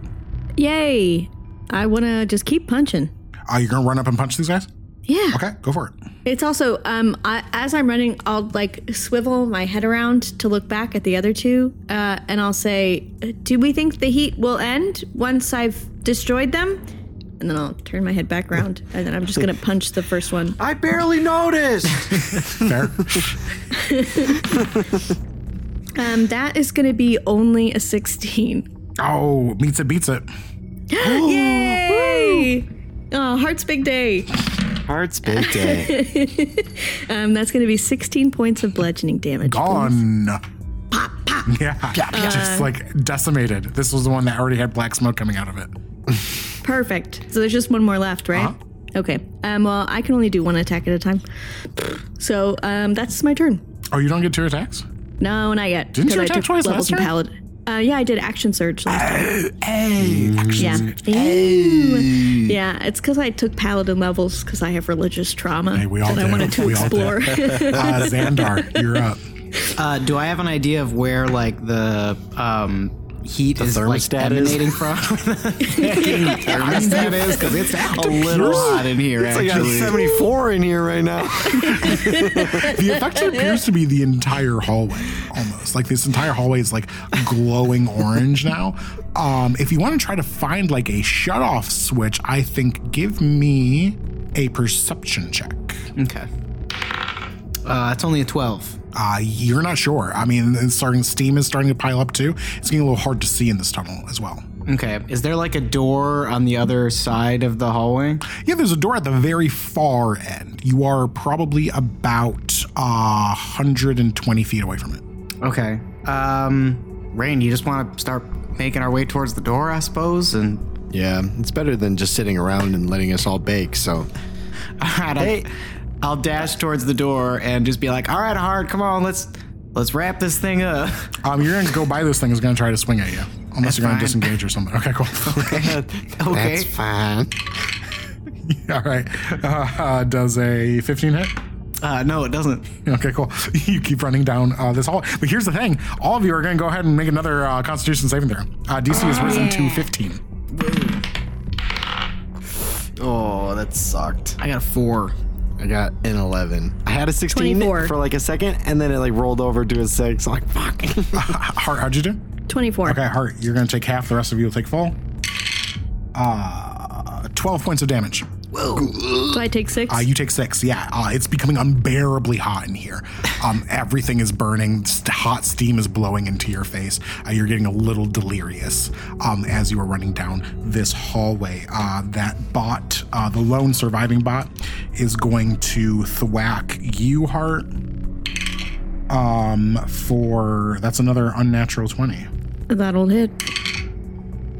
Yay! I want to just keep punching. Uh, you're gonna run up and punch these guys. Yeah. Okay, go for it. It's also um I, as I'm running, I'll like swivel my head around to look back at the other two, uh, and I'll say, "Do we think the heat will end once I've destroyed them?" And then I'll turn my head back around, and then I'm just gonna punch the first one. I barely noticed. Fair. Um, that is gonna be only a 16. oh, meets it, beats it. Yay! Oh, Hart's big day. Hart's big day. Um, that's gonna be 16 points of bludgeoning damage. Gone. Pop, pop. Yeah, just like decimated. This was the one that already had black smoke coming out of it. Perfect. So there's just one more left, right? Uh-huh. Okay. Um, well, I can only do one attack at a time. So um, that's my turn. Oh, you don't get two attacks? No, not yet. Didn't you because I attack took twice levels last in turn? paladin. Uh, yeah, I did action surge last time. Hey, action. Yeah. Ooh. Yeah, it's because I took paladin levels because I have religious trauma Hey, we all that I do. wanted to We all do. explore. Uh, Xandar, you're up. Uh, do I have an idea of where like the um, heat is like thermostat is? emanating from? thermostat is because it's a little hot in here. It's like got Actually, 74 in here right now. The effect appears to be the entire hallway, almost like this entire hallway is like glowing orange now. Um, if you want to try to find like a shut off switch, I think give me a perception check. okay. Uh, it's only a twelve. Uh, you're not sure. I mean, it's starting steam is starting to pile up too. It's getting a little hard to see in this tunnel as well. Okay. Is there like a door on the other side of the hallway? Yeah, there's a door at the very far end. You are probably about uh, 120 feet away from it. Okay. Um, Raine, you just want to start making our way towards the door, I suppose, and Yeah, it's better than just sitting around and letting us all bake. So, All right, Hey. I'll dash towards the door and just be like, "All right, Hart, come on, let's let's wrap this thing up." Um, you're going to go by this thing is going to try to swing at you, unless That's you're going to fine. disengage or something. Okay, cool. okay. that's fine. All right. Uh, uh, does a 15 hit? Uh, no, it doesn't. Okay, cool. You keep running down uh, this hall. But here's the thing all of you are going to go ahead and make another uh, Constitution saving throw. Uh, DC has risen to 15. Oh, that sucked. I got a four. I got an 11. I had a 16 24. for like a second, and then it like rolled over to a 6. I'm like, fuck. Hart, how'd you do? 24. Okay, Hart, you're going to take half. The rest of you will take full. Uh, 12 points of damage. Do I take six? Uh, you take six. Yeah, uh, it's becoming unbearably hot in here. Um, everything is burning. Hot steam is blowing into your face. Uh, you're getting a little delirious um, as you are running down this hallway. Uh, that bot, uh, the lone surviving bot, is going to thwack you, Hart. Um, for that's another unnatural twenty. That'll hit.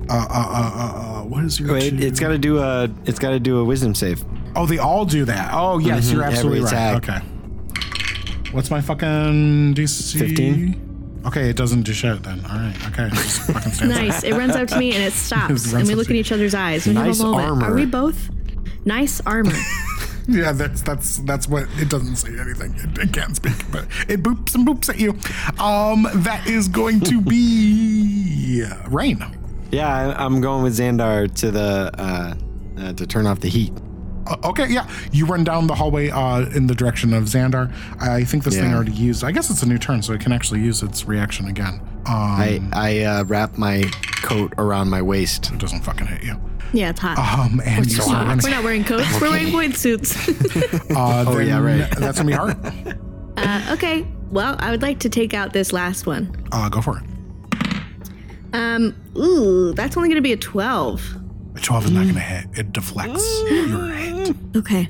Uh, uh, uh, uh, uh what is your? Wait, two? it's got to do a it's got to do a wisdom save. Oh, they all do that. Oh, yes, you're Mhm, absolutely every right. attack. Okay. What's my fucking DC? 15? Okay, it doesn't do shit then. All right. Okay. Just fucking. Nice. It runs up to me and it stops. runs and we look to at each other's eyes. We Nice have a moment. armor. Are we both? Nice armor. Yeah, that's that's that's what it doesn't say anything. It, it can't speak, but it boops and boops at you. Um, that is going to be Raine. Yeah, I, I'm going with Xandar to the uh, uh, to turn off the heat. Uh, okay, yeah. You run down the hallway uh, in the direction of Xandar. I think this thing already used. I guess it's a new turn, so it can actually use its reaction again. Um, I I uh, wrap my coat around my waist. it doesn't fucking hit you. yeah, it's hot. Um, and you start running. We're not wearing coats. We're wearing point suits. Uh, Oh, yeah, right. That's gonna be Hart. uh, okay. Well, I would like to take out this last one. Uh, go for it. Um. Ooh, that's only going to be a twelve. A twelve is not gonna hit. It deflects your hit. Okay.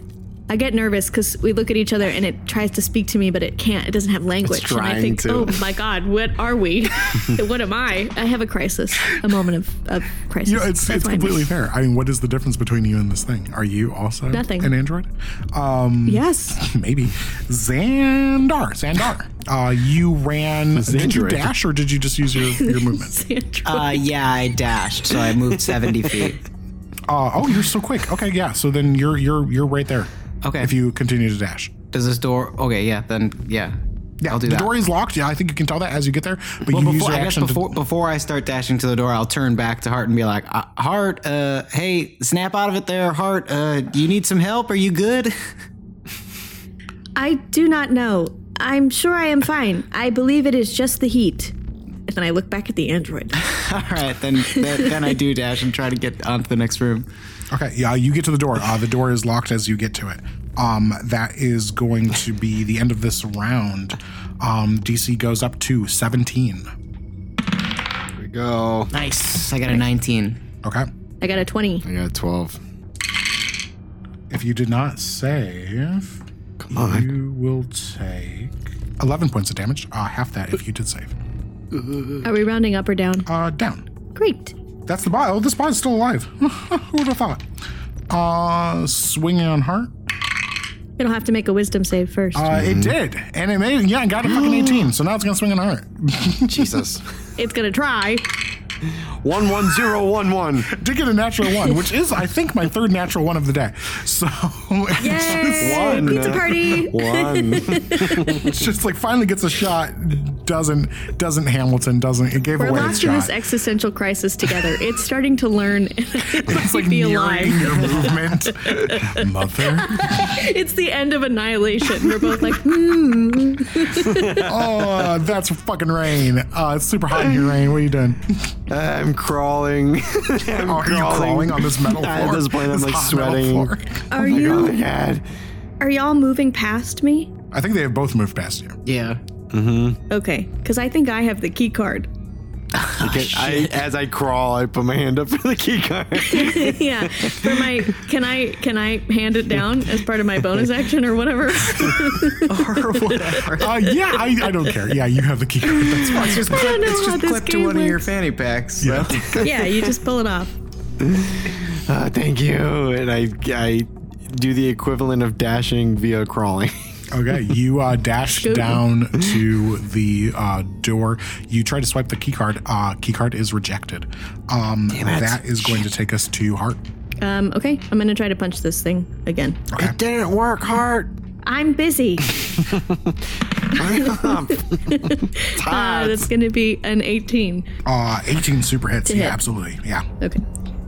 I get nervous because we look at each other and it tries to speak to me, but it can't. It doesn't have language. and I trying think, to. oh my God, what are we? what am I? I have a crisis, a moment of, of crisis. You know, it's That's it's why I'm- completely fair. I mean, what is the difference between you and this thing? Are you also Nothing. an android? Um, Yes. maybe. Xandar, Xandar. Uh, you ran. Did you dash or did you just use your your movement? Uh, yeah, I dashed, so I moved seventy feet. Uh, oh, you're so quick. Okay, yeah. So then you're you're you're right there. Okay. If you continue to dash. Does this door? Okay, yeah, then yeah. Yeah, I'll do the that. door is locked. Yeah, I think you can tell that as you get there. But Well, you use before, your I guess action before to. before I start dashing to the door, I'll turn back to Hart and be like, uh, "Hart, uh, hey, snap out of it there, Hart. Uh, do you need some help? Are you good?" I do not know. I'm sure I am fine. I believe it is just the heat. And then I look back at the android. All right, then, then then I do dash and try to get onto the next room. Okay, yeah, you get to the door. Uh, the door is locked as you get to it. Um, that is going to be the end of this round. Um, DC goes up to 17. Here we go. Nice. I got a 19. Okay. I got a 20. I got a 12. If you did not save, Come on. you will take 11 points of damage. Uh, half that if you did save. Are we rounding up or down? Uh, down. Great. That's the bot. Oh, this bot is still alive. Who would have thought? Uh, swinging on Hart. It'll have to make a wisdom save first. Uh, it did, and it made yeah, it got a fucking 18. So now it's gonna swing on Hart. Jesus. it's gonna try. One one zero one one. Did get a natural one, which is, I think, my third natural one of the day. So it's Yay! One. Pizza party. One. it's just like finally gets a shot. Doesn't doesn't Hamilton doesn't it gave We're away its lost in shot. this existential crisis together. It's starting to learn it's like be alive. your movement, mother. It's the end of annihilation. We're both like, hmm. Oh, that's fucking Raine. Uh, it's super hot in here, Raine. What are you doing? I'm crawling. I'm are you crawling on this metal floor? At this point, I'm This like sweating. Are Oh you? god. Are y'all moving past me? I think they have both moved past you. Yeah. Mm-hmm. Okay, because I think I have the key card. Okay, I, as I crawl, I put my hand up for the key card. yeah. For my, can I can I hand it down as part of my bonus action or whatever? or whatever. Uh, yeah, I, I don't care. Yeah, you have the key card. That's fine. It's just, don't clip, know it's how just this clipped to game one of your fanny packs. so- yeah, you just pull it off. Uh, thank you. And I, I do the equivalent of dashing via crawling. Okay, you uh, dash Scoot. down to the uh, door. You try to swipe the key card. Uh, key card is rejected. Um, that is going to take us to Hart. Um, okay, I'm gonna try to punch this thing again. Okay. It didn't work, Hart. I'm busy. Hurry. Uh, that's gonna be an 18. Uh, 18 super hits. To yeah, hit. absolutely. Yeah, Okay.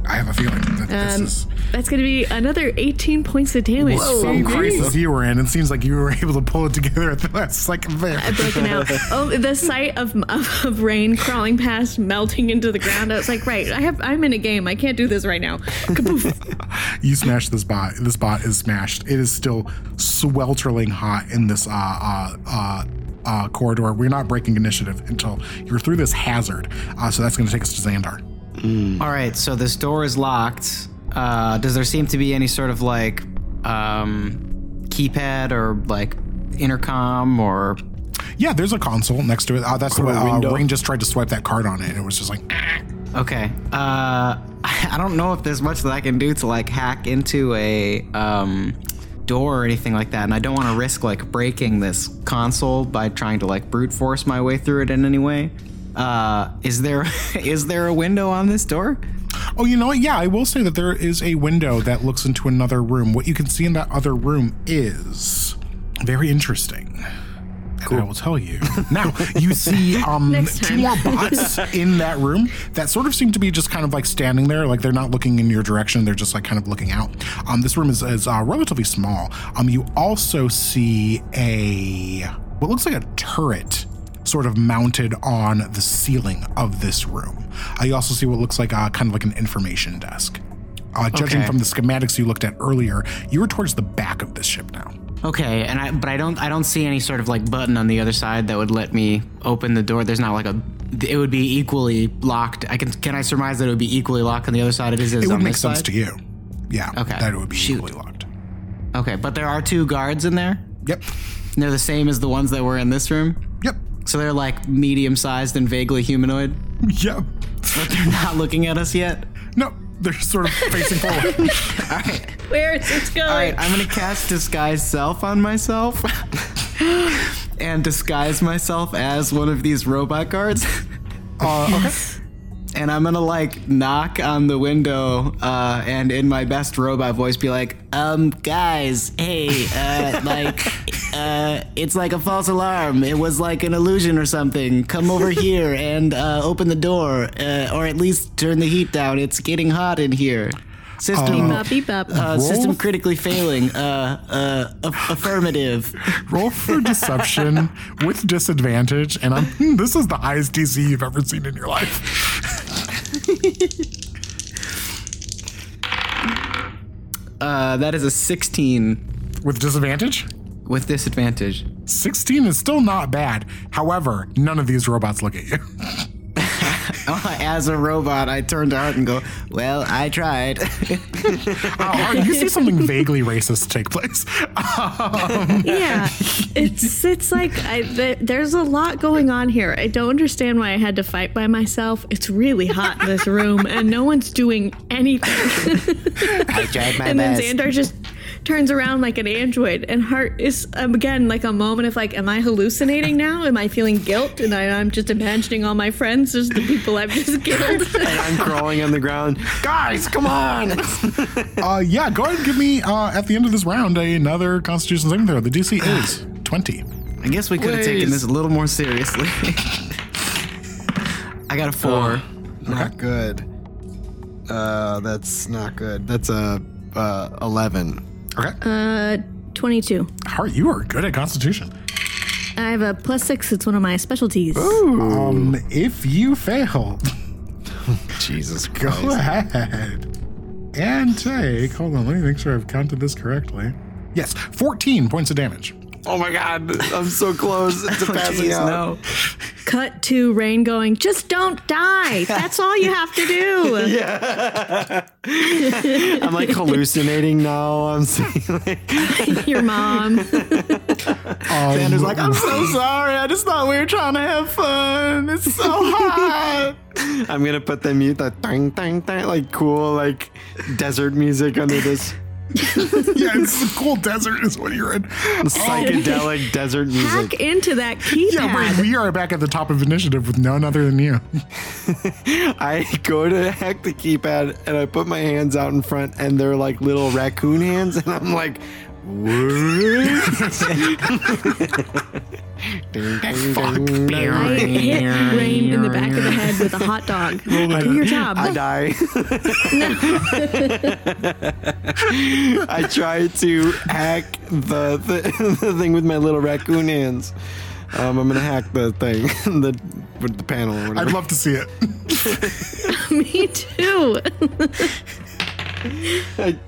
I have a feeling that this Um, is That's gonna be another 18 points of damage. some baby. crisis you were in. It seems like you were able to pull it together at the last second there. I've broken out. Oh, the sight of, of of Raine crawling past, melting into the ground. I was like, right, I have. I'm in a game. I can't do this right now. Kapoof. You smashed this bot. This bot is smashed. It is still sweltering hot in this uh, uh, uh, uh, corridor. We're not breaking initiative until you're through this hazard. Uh, so that's going to take us to Xandar. All right, so this door is locked. Uh, does there seem to be any sort of like um, keypad or like intercom or Yeah, there's a console next to it. Uh, that's the way uh. Raine just tried to swipe that card on it, and it was just like, Okay. Uh, I don't know if there's much that I can do to like hack into a um, door or anything like that, and I don't want to risk like breaking this console by trying to like brute force my way through it in any way. Uh, is there is there a window on this door? oh, you know what? Yeah, I will say that there is a window that looks into another room. What you can see in that other room is very interesting. And I will tell you. Now, you see um, two more bots in that room that sort of seem to be just kind of like standing there, like they're not looking in your direction. They're just like kind of looking out. Um, this room is, is uh, relatively small. Um, you also see a what looks like a turret sort of mounted on the ceiling of this room. Uh, you also see what looks like uh, kind of like an information desk. Uh, judging Okay. from the schematics you looked at earlier, you were towards the back of this ship now. Okay, and I but I don't I don't see any sort of like button on the other side that would let me open the door. There's not like a it would be equally locked. I can can I surmise that it would be equally locked on the other side it is It would on make this sense side? to you. Yeah. Okay. That it would be Shoot. equally locked. Okay, but there are two guards in there. Yep. And they're the same as the ones that were in this room. Yep. So they're like medium sized and vaguely humanoid, Yep. but they're not looking at us yet. No, they're sort of facing forward. Where is it going? All right, I'm gonna cast disguise self on myself and disguise myself as one of these robot guards. Uh, okay. and I'm gonna like knock on the window uh, and in my best robot voice be like, um, guys, hey, uh, like, uh, it's like a false alarm. It was like an illusion or something. Come over here and uh, open the door, uh, or at least turn the heat down. It's getting hot in here. System. Beep up, beep up. uh, system critically failing. Uh, uh, aff- affirmative. Roll for deception with disadvantage, and I'm. hmm, This is the highest DC you've ever seen in your life. Uh, that is a 16 With disadvantage, with disadvantage. 16 is still not bad. However, none of these robots look at you. As a robot, I turn to Hart and go, "Well, I tried." Uh, you see something vaguely racist take place. yeah, it's it's like I, th- there's a lot going on here. I don't understand why I had to fight by myself. It's really hot in this room, and no one's doing anything. I tried my and then Xandar just turns around like an android, and Hart is um, again like a moment of like, am I hallucinating now? Am I feeling guilt? And I, I'm just imagining all my friends as the people I've just killed. And I'm crawling on the ground. Guys, come on! Uh, yeah, go ahead and give me uh, at the end of this round another Constitution saving throw. The DC is 20. I guess we could have taken this a little more seriously. I got a four. Not good. Uh, that's not good. That's a uh, eleven. Okay. Uh, 22. Hart, you are good at Constitution. I have a plus six. It's one of my specialties. Um, if you fail, Jesus go Christ! ahead and take. Hold on, let me make sure I've counted this correctly. Yes, 14 points of damage. Oh my God! I'm so close to oh, passing Jeez, out. no. Cut to Raine going, just don't die. That's all you have to do. I'm like hallucinating now. I'm saying like, Your mom. Oh, Xandar's like, I'm so sorry. I just thought we were trying to have fun. It's so hot. I'm gonna put the mute that dang dang dang like cool like desert music under this yeah, it's a cool desert is what you're in. Oh. psychedelic desert music. Hack into that keypad. Yeah, wait, we are back at the top of initiative with none other than you. I go to hack the keypad and I put my hands out in front and they're like little raccoon hands and I'm like, what? I hit Raine in the back of the head with a hot dog. Do your job. I die. I try to hack the, the the thing with my little raccoon hands. Um, I'm gonna hack the thing, the with the panel. Or whatever. I'd love to see it. Me too. I,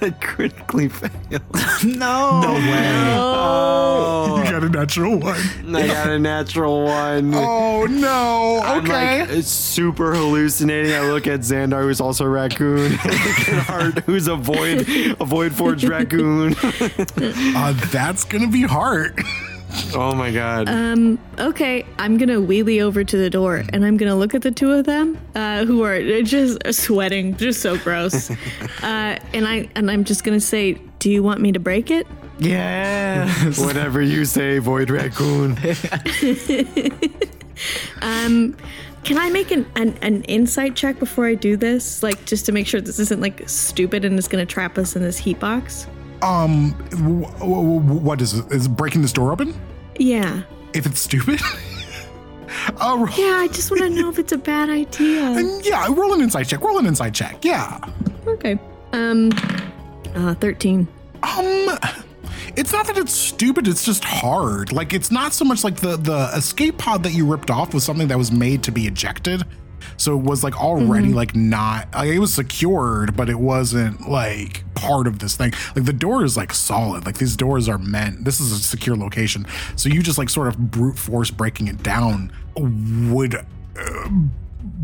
I critically failed. No. No way. Oh, You got a natural one. I got a natural one. Oh no. I'm Okay. like it's super hallucinating. I look at Xandar, who's also a raccoon. I look at Hart, who's a void, a void forged raccoon. uh, that's gonna be Hart. Oh my god. Um, okay, I'm gonna wheelie over to the door and I'm gonna look at the two of them, uh, who are just sweating, just so gross. uh, and I and I'm just gonna say, "Do you want me to break it?" Yes. Whatever you say, void raccoon. Um, can I make an, an an insight check before I do this, like just to make sure this isn't like stupid and it's gonna trap us in this heat box? Um, w- w- what is it? Is breaking this door open? Yeah, If it's stupid? uh, ro- yeah. I just want to know if it's a bad idea. yeah, roll an inside check. Roll an inside check. Yeah. Okay. Um, uh, thirteen. Um, it's not that it's stupid. It's just hard. Like it's not so much like the the escape pod that you ripped off was something that was made to be ejected. So it was like already like not like it was secured, but it wasn't like part of this thing. Like the door is like solid. Like these doors are meant. This is a secure location. So you just like sort of brute force breaking it down would uh,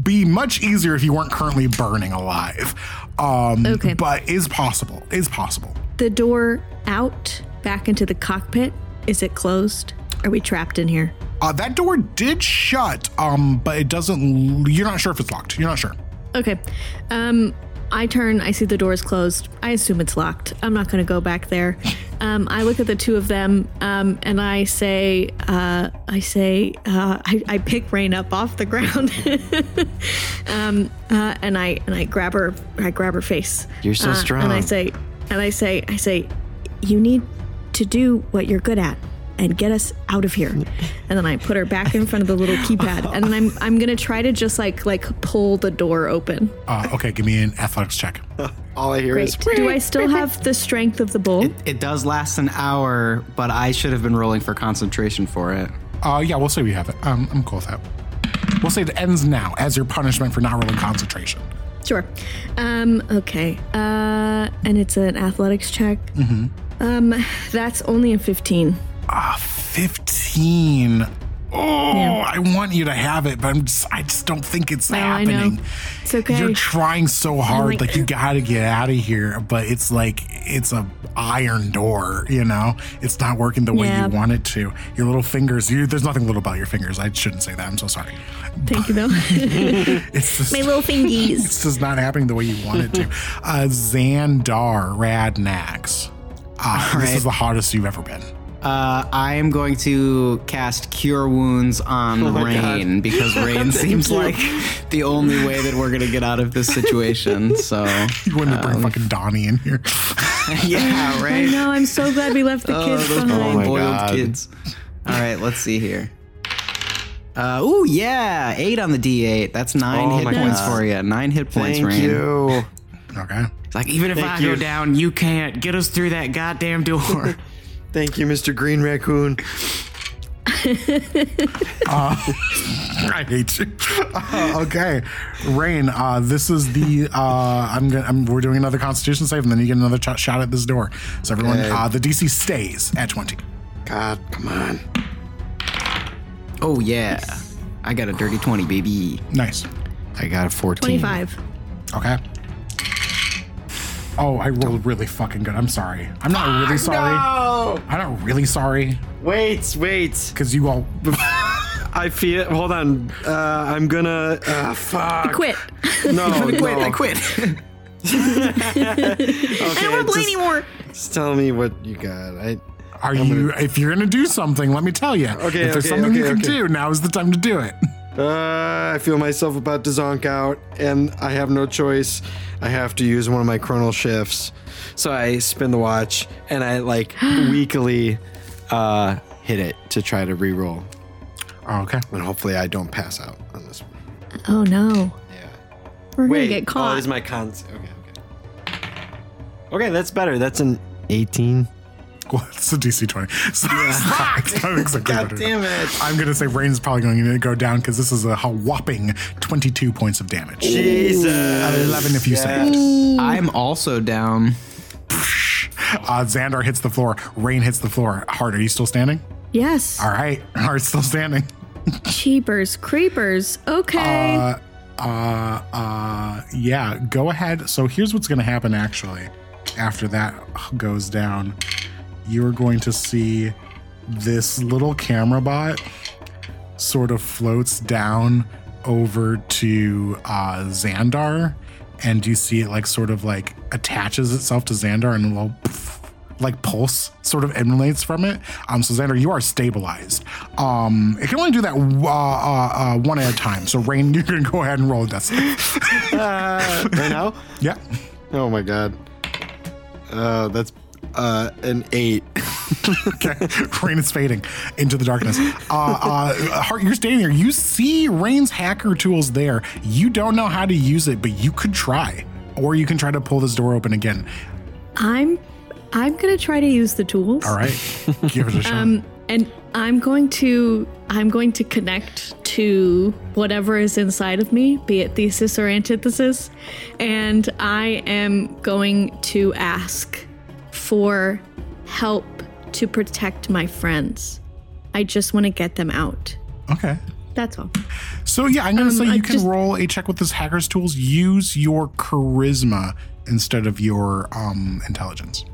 be much easier if you weren't currently burning alive. Um, Okay. but is possible. Is possible. The door out back into the cockpit. Is it closed? Are we trapped in here? Uh, that door did shut, um, but it doesn't. You're not sure if it's locked. You're not sure. Okay. Um, I turn. I see the door is closed. I assume it's locked. I'm not going to go back there. Um, I look at the two of them, um, and I say, uh, I say, uh, I, I pick Raine up off the ground, um, uh, and I and I grab her. I grab her face. You're so Uh, strong. And I say, and I say, I say, you need to do what you're good at and get us out of here. And then I put her back in front of the little keypad, and then I'm I'm gonna try to just like like pull the door open. Uh, okay, give me an athletics check. All I hear Great. is Do I still have the strength of the bull? It does last an hour, but I should have been rolling for concentration for it. Uh, yeah, we'll say we have it. Um, I'm cool with that. We'll say it ends now as your punishment for not rolling concentration. Sure. Um. Okay. Uh. And it's an athletics check. Mm-hmm. Um. That's only a fifteen. Ah, 15. oh, I want you to have it, but I'm just, I just don't think it's No, happening. It's okay. You're trying so hard, like- like, you gotta get out of here, but it's like it's a iron door, you know. It's not working the way Yeah. you want it to. Your little fingers, you, there's nothing little about your fingers. I shouldn't say that. I'm so sorry. Thank you, though. It's just My little fingies. it's just not happening the way you want it to. Uh, Xandar Radnax. Uh, This right. is the hottest you've ever been. Uh, I am going to cast Cure Wounds on Oh my Raine because Raine seems like the only way that we're gonna get out of this situation. So You wouldn't Um, bring fucking Donnie in here. yeah, I right. know. I'm so glad we left the kids those behind. Oh my Boiled God. kids. All right, let's see here. Uh, ooh, yeah, eight on the D8. That's nine Oh hit points God. for you. Nine hit points, Thank Raine. you. Okay. It's like even if Thank I you. go down, you can't get us through that goddamn door. Thank you, Mr. Green Raccoon. I hate you. Uh, okay, Raine. Uh, this is the. Uh, I'm gonna. I'm, we're doing another Constitution save, and then you get another ch- shot at this door. So everyone, Okay. uh, the DC stays at 20. God, come on. oh yeah, I got a dirty twenty, baby. Nice. I got a 14. 25. Okay. Oh, I rolled really fucking good. I'm sorry. I'm not really sorry. No! I'm not really sorry Wait, wait. because you all. I feel. Hold on. Uh, I'm gonna. Uh, fuck. Quit. No, I quit. no. I quit. Okay, I won't want play just, anymore. just tell me what you got. I. Are you? If you're gonna do something, let me tell you. Okay, If there's okay, something you can okay. do, now is the time to do it. Uh, I feel myself about to zonk out, and I have no choice. I have to use one of my chronal shifts. So I spin the watch, and I like weakly uh, hit it to try to re-roll, Oh, okay. and hopefully I don't pass out on this one. Oh, no. Yeah. We're Wait, going to get oh, caught. this is my cons. Okay, okay. Okay, that's better. That's an 18. Well, it's a DC 20. So it's not, it's not exactly God better. damn it. I'm gonna say Raine's probably going to go down because this is a whopping 22 points of damage. Jesus. 11 if you say. I'm also down. Uh, Xandar hits the floor. Raine hits the floor. Hart, are you still standing? yes. All right. Hart's still standing. Cheapers. Creepers. Okay. Uh, uh, uh, yeah, go ahead. So here's what's going to happen actually after that goes down. You're going to see this little camera bot sort of floats down over to uh, Xandar, and you see it like sort of like attaches itself to Xandar and a little like pulse sort of emanates from it. Um, so Xandar, you are stabilized. Um, it can only do that uh, uh, uh, one at a time. So Raine, you can go ahead and roll a death save. Uh, right now? yeah. Oh my god. Uh, that's uh, an 8. Okay. Raine is fading into the darkness. Uh, uh, Hart, you're standing there. You see Raine's hacker tools there. You don't know how to use it, but you could try, or you can try to pull this door open again. I'm I'm going to try to use the tools. All right, give it a shot. Um, and I'm going to I'm going to connect to whatever is inside of me, be it thesis or antithesis, and I am going to ask for help to protect my friends. I just want to get them out. okay. That's all. So yeah, I'm gonna Um, say I you can just- roll a check with this hacker's tools. Use your charisma instead of your um, intelligence.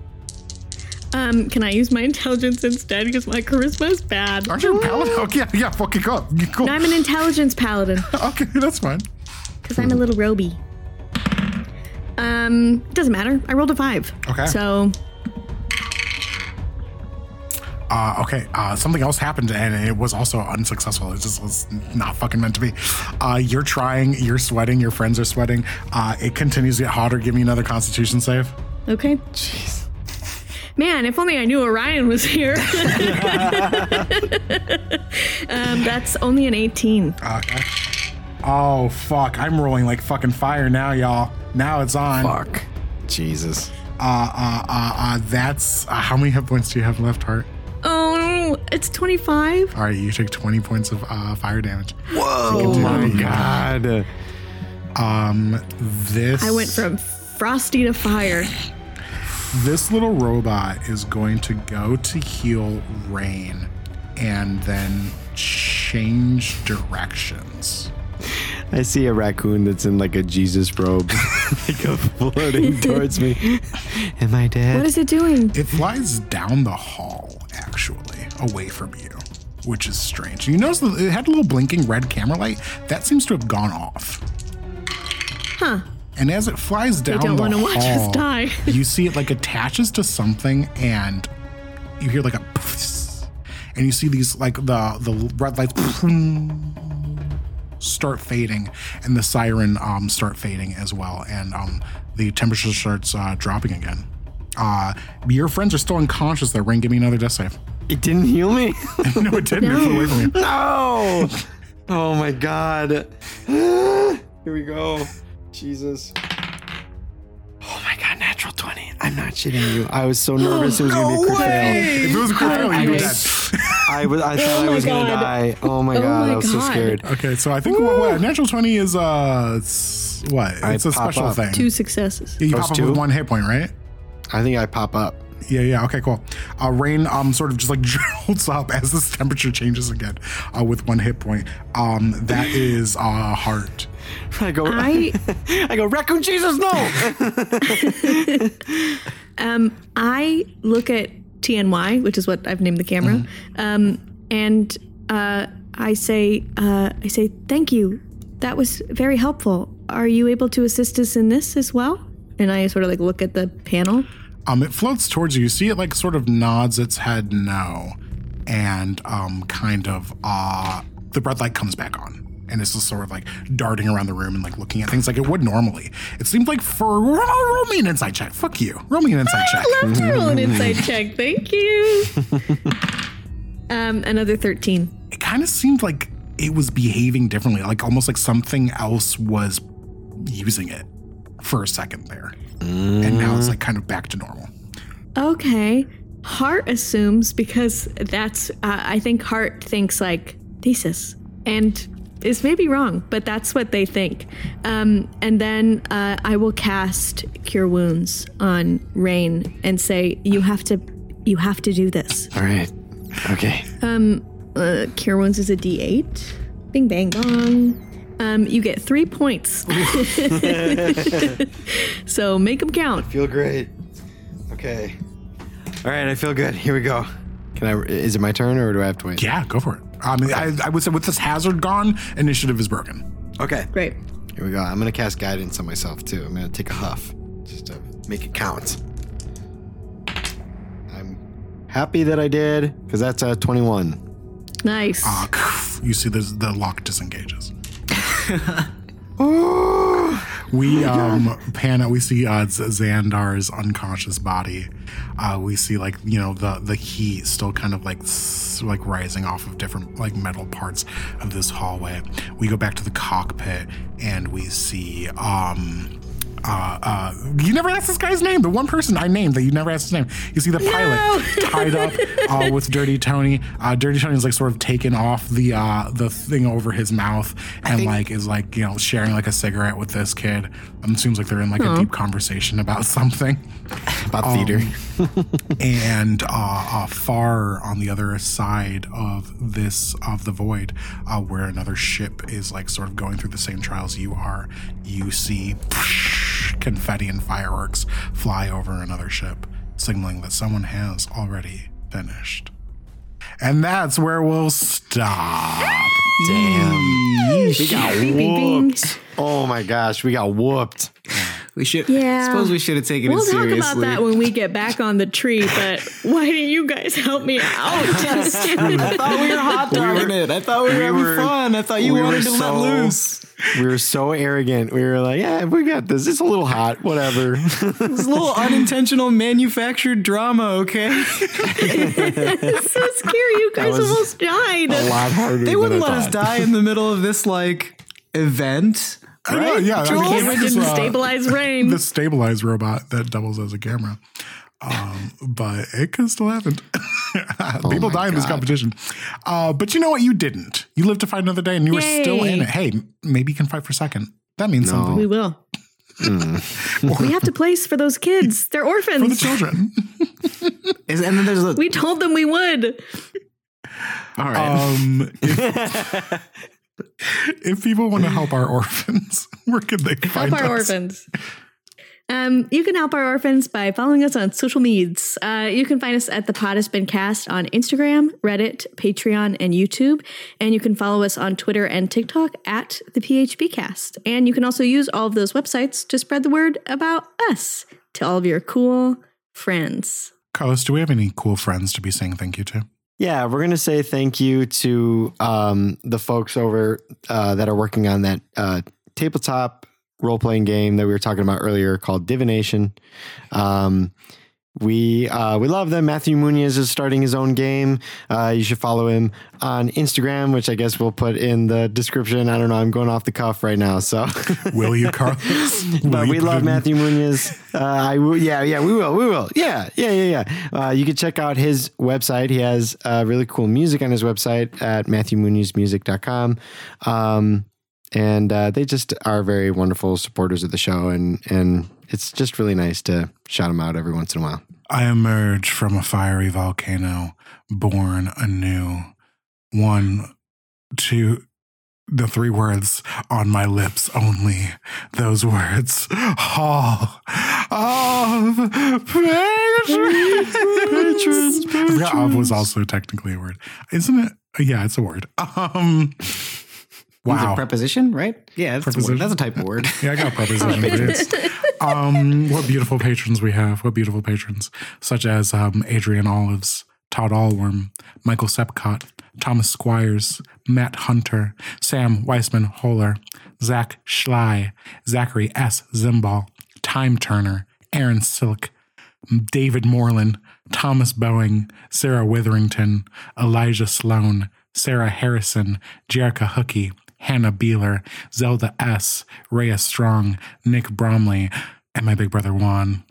Um, can I use my intelligence instead because my charisma is bad? Aren't you a paladin? Okay, yeah, yeah, fucking go. Cool. I'm an intelligence paladin Okay, that's fine. because I'm a little roby. Um, it doesn't matter. I rolled a five. Okay. So Uh, okay, uh, something else happened and it was also unsuccessful. It just was not fucking meant to be. Uh, you're trying, you're sweating, your friends are sweating. Uh, it continues to get hotter. Give me another constitution save. Okay. Jeez. Man, if only I knew Orion was here. um, that's only an 18. Okay. Oh, fuck. I'm rolling like fucking fire now, y'all. Now it's on. Fuck. Jesus. Uh, uh, uh, uh, that's uh, how many hit points do you have left, Hart? Oh, it's 25. All right, you take 20 points of uh, fire damage. Whoa! Oh my god. Um, this I went from frosty to fire. this little robot is going to go to heal Raine and then change directions. I see a raccoon that's in like a Jesus robe, like a floating towards me. Am I dead? What is it doing? It flies down the hall, actually, away from you, which is strange. You notice that it had a little blinking red camera light. That seems to have gone off. Huh. And as it flies down don't watch us die. you see it like attaches to something, and you hear like a, and you see these like the the red lights start fading, and the siren um start fading as well, and um the temperature starts uh, dropping again. Uh, your friends are still unconscious. There, Raine, give me another death save. It didn't heal me? no, it didn't. It flew away from you. no! Oh my god. Here we go. Jesus. Oh my god, natural 20. I'm not shitting you. I was so nervous it was gonna be a crit fail. If it was a crit fail, you'd be dead. I was I thought Oh I my was gonna die. Oh my Oh god, my I was so scared. Okay, so I think what, what natural twenty is uh it's what? It's a special up. thing. Two successes. Yeah, you Those pop up two? with one hit point, right? I think I pop up. Yeah, yeah. Okay, cool. Uh, Raine um sort of just like jolts up as this temperature changes again, uh, with one hit point. Um, that is uh Hart. I go I I go, raccoon Jesus, no! um I look at TNY, which is what I've named the camera, um, and uh, I say uh, I say thank you. That was very helpful. Are you able to assist us in this as well? And I sort of like look at the panel. Um, it floats towards you. You see it like sort of nods its head no, and um, kind of uh, the red light comes back on. And it's just sort of like darting around the room and like looking at things like it would normally. It seemed like for roll, roll me an insight check. Fuck you. Roll me an insight check. I love to roll an insight check. Thank you. um, another thirteen. It kind of seemed like it was behaving differently, like almost like something else was using it for a second there. And now it's like kind of back to normal. Okay. Hart assumes because that's uh, I think Hart thinks like thesis and is maybe wrong, but that's what they think. Um, and then uh, I will cast Cure Wounds on Raine and say you have to you have to do this. All right. Okay. Uh, Cure Wounds is a D8. Bing bang bong. Um, you get three points. so make them count. Feel great. Okay. All right, I feel good. Here we go. Can I? Is it my turn or do I have to wait? Yeah, go for it. I mean, I, I would say with this hazard gone, initiative is broken. Okay. Great. Here we go. I'm gonna cast guidance on myself too. I'm gonna take a huff just to make it count. I'm happy that I did because that's a 21. Nice. Uh, you see the, the lock disengages. we um pan out we see uh Xandar's unconscious body. Uh we see like you know the the heat still kind of like like rising off of different like metal parts of this hallway. We go back to the cockpit and we see um uh, uh, you never asked this guy's name. The one person I named that you never asked his name. You see the pilot tied up uh, with Dirty Tony. Uh, Dirty Tony is like sort of taken off the uh, the thing over his mouth and like is like you know sharing like a cigarette with this kid. Um, seems like they're in like a deep conversation about something. About theater. and uh, uh, far on the other side of this of the void, uh, where another ship is like sort of going through the same trials you are, you see confetti and fireworks fly over another ship, signaling that someone has already finished. And that's where we'll stop. Damn. We got whooped. Oh my gosh, we got whooped. We should. Yeah. Suppose we should have taken We'll it talk about that when we get back on the tree, but why didn't you guys help me out? I thought we were hot dogging it. I thought we were we having were- fun. I thought you we wanted to so- let loose. We were so arrogant. We were like, yeah, we got this. It's a little hot. Whatever. It's a little unintentional manufactured drama, okay? it's so scary. You guys almost died. a lot harder. They wouldn't I let us die in the middle of this like event. I know, yeah, I The mean, camera didn't uh, stabilize Raine. the stabilized robot that doubles as a camera. Um, but it could still happen. People my die in this competition. Uh, but you know what? You didn't. You lived to fight another day and you were still in it. Hey, maybe you can fight for second. That means we something We will. we have to place for those kids. They're orphans. for the children. Is- And then there's a we told them we would. All right. Um, if, if people want to help our orphans, where can they find Help our us? orphans. Um, you can help our orphans by following us on social medias. Uh, you can find us at the Pod Has Been Cast on Instagram, Reddit, Patreon, and YouTube. And you can follow us on Twitter and TikTok at the PHB Cast. And you can also use all of those websites to spread the word about us to all of your cool friends. Carlos, do we have any cool friends to be saying thank you to? Yeah, we're gonna say thank you to um, the folks over uh, that are working on that uh, tabletop role playing game that we were talking about earlier called Divination. Um, we uh, we love them. Matthew Muñiz is starting his own game. Uh, you should follow him on Instagram, which I guess we'll put in the description. I don't know. I'm going off the cuff right now, so. Will you, Carlos? Will but you we love Matthew Muñiz. Uh, I will, yeah, yeah, we will, we will. Yeah, yeah, yeah, yeah. Uh, you can check out his website. He has uh, really cool music on his website at matthewmunizmusic.com. Um, and uh, they just are very wonderful supporters of the show. And, and it's just really nice to shout them out every once in a while. I emerge from a fiery volcano, born anew. One, two, the three words on my lips only. Those words, Hall of Patrons. I forgot of was also technically a word. Isn't it? Yeah, it's a word. Um, It's a wow. preposition, right? Yeah, that's, a, word. that's a type of word. Yeah, I got preposition. Um, what beautiful patrons we have. What beautiful patrons, such as um, Adrian Olives, Todd Allworm, Michael Sepcott, Thomas Squires, Matt Hunter, Sam Weissman Holler, Zach Schley, Zachary S. Zimbal, Time Turner, Aaron Silk, David Moreland, Thomas Boeing, Sarah Witherington, Elijah Sloan, Sarah Harrison, Jerica Hookie, Hannah Beeler, Zelda S., Rhea Strong, Nick Bromley, and my big brother Juan.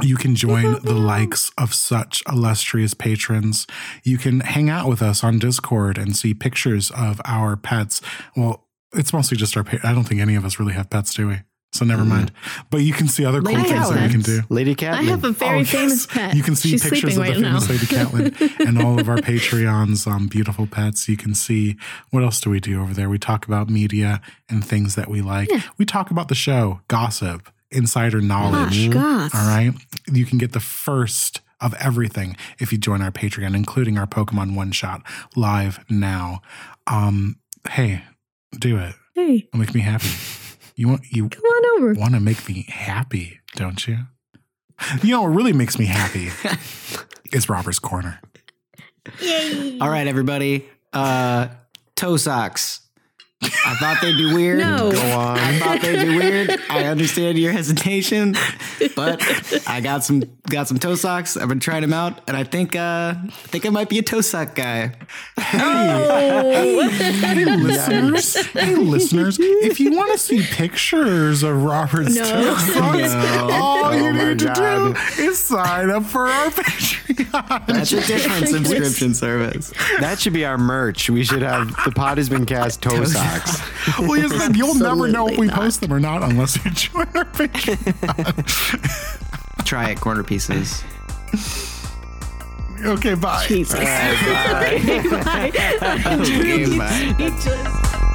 You can join the likes of such illustrious patrons. You can hang out with us on Discord and see pictures of our pets. Well, it's mostly just our. Pa- I don't think any of us really have pets, do we? So never mind. But you can see other cool Lady things that we can do. Lady Catlin. I have a very Oh, yes. famous pet. You can see She's pictures sleeping of the right now. famous Lady Catlin and all of our Patreons, um, beautiful pets. You can see what else do we do over there? We talk about media and things that we like. We talk about the show, gossip, insider knowledge. Gosh, gosh. All right. You can get the first of everything if you join our Patreon, including our Pokemon One Shot live now. Um, hey, do it. Hey, It'll make me happy. You want you come on over. want to make me happy, don't you? You know what really makes me happy is Robert's Corner. Yay! All right, everybody. Uh, toe socks. I thought they'd be weird. No. Go on. I thought they'd be weird. I understand your hesitation, but I got some got some toe socks. I've been trying them out, and I think uh, I think I might be a toe sock guy. Hey, listeners, hey, listeners, if you want to see pictures of Robert's No. toe socks, all Oh you my need to do is sign up for our Patreon. That's a different subscription service. That should be our merch. We should have the pod has been cast toe socks. well, yes, then you'll never know if we not. post them or not unless you join our Patreon. Try it, corner pieces. okay, bye. Jesus. Bye. Okay, bye. You just-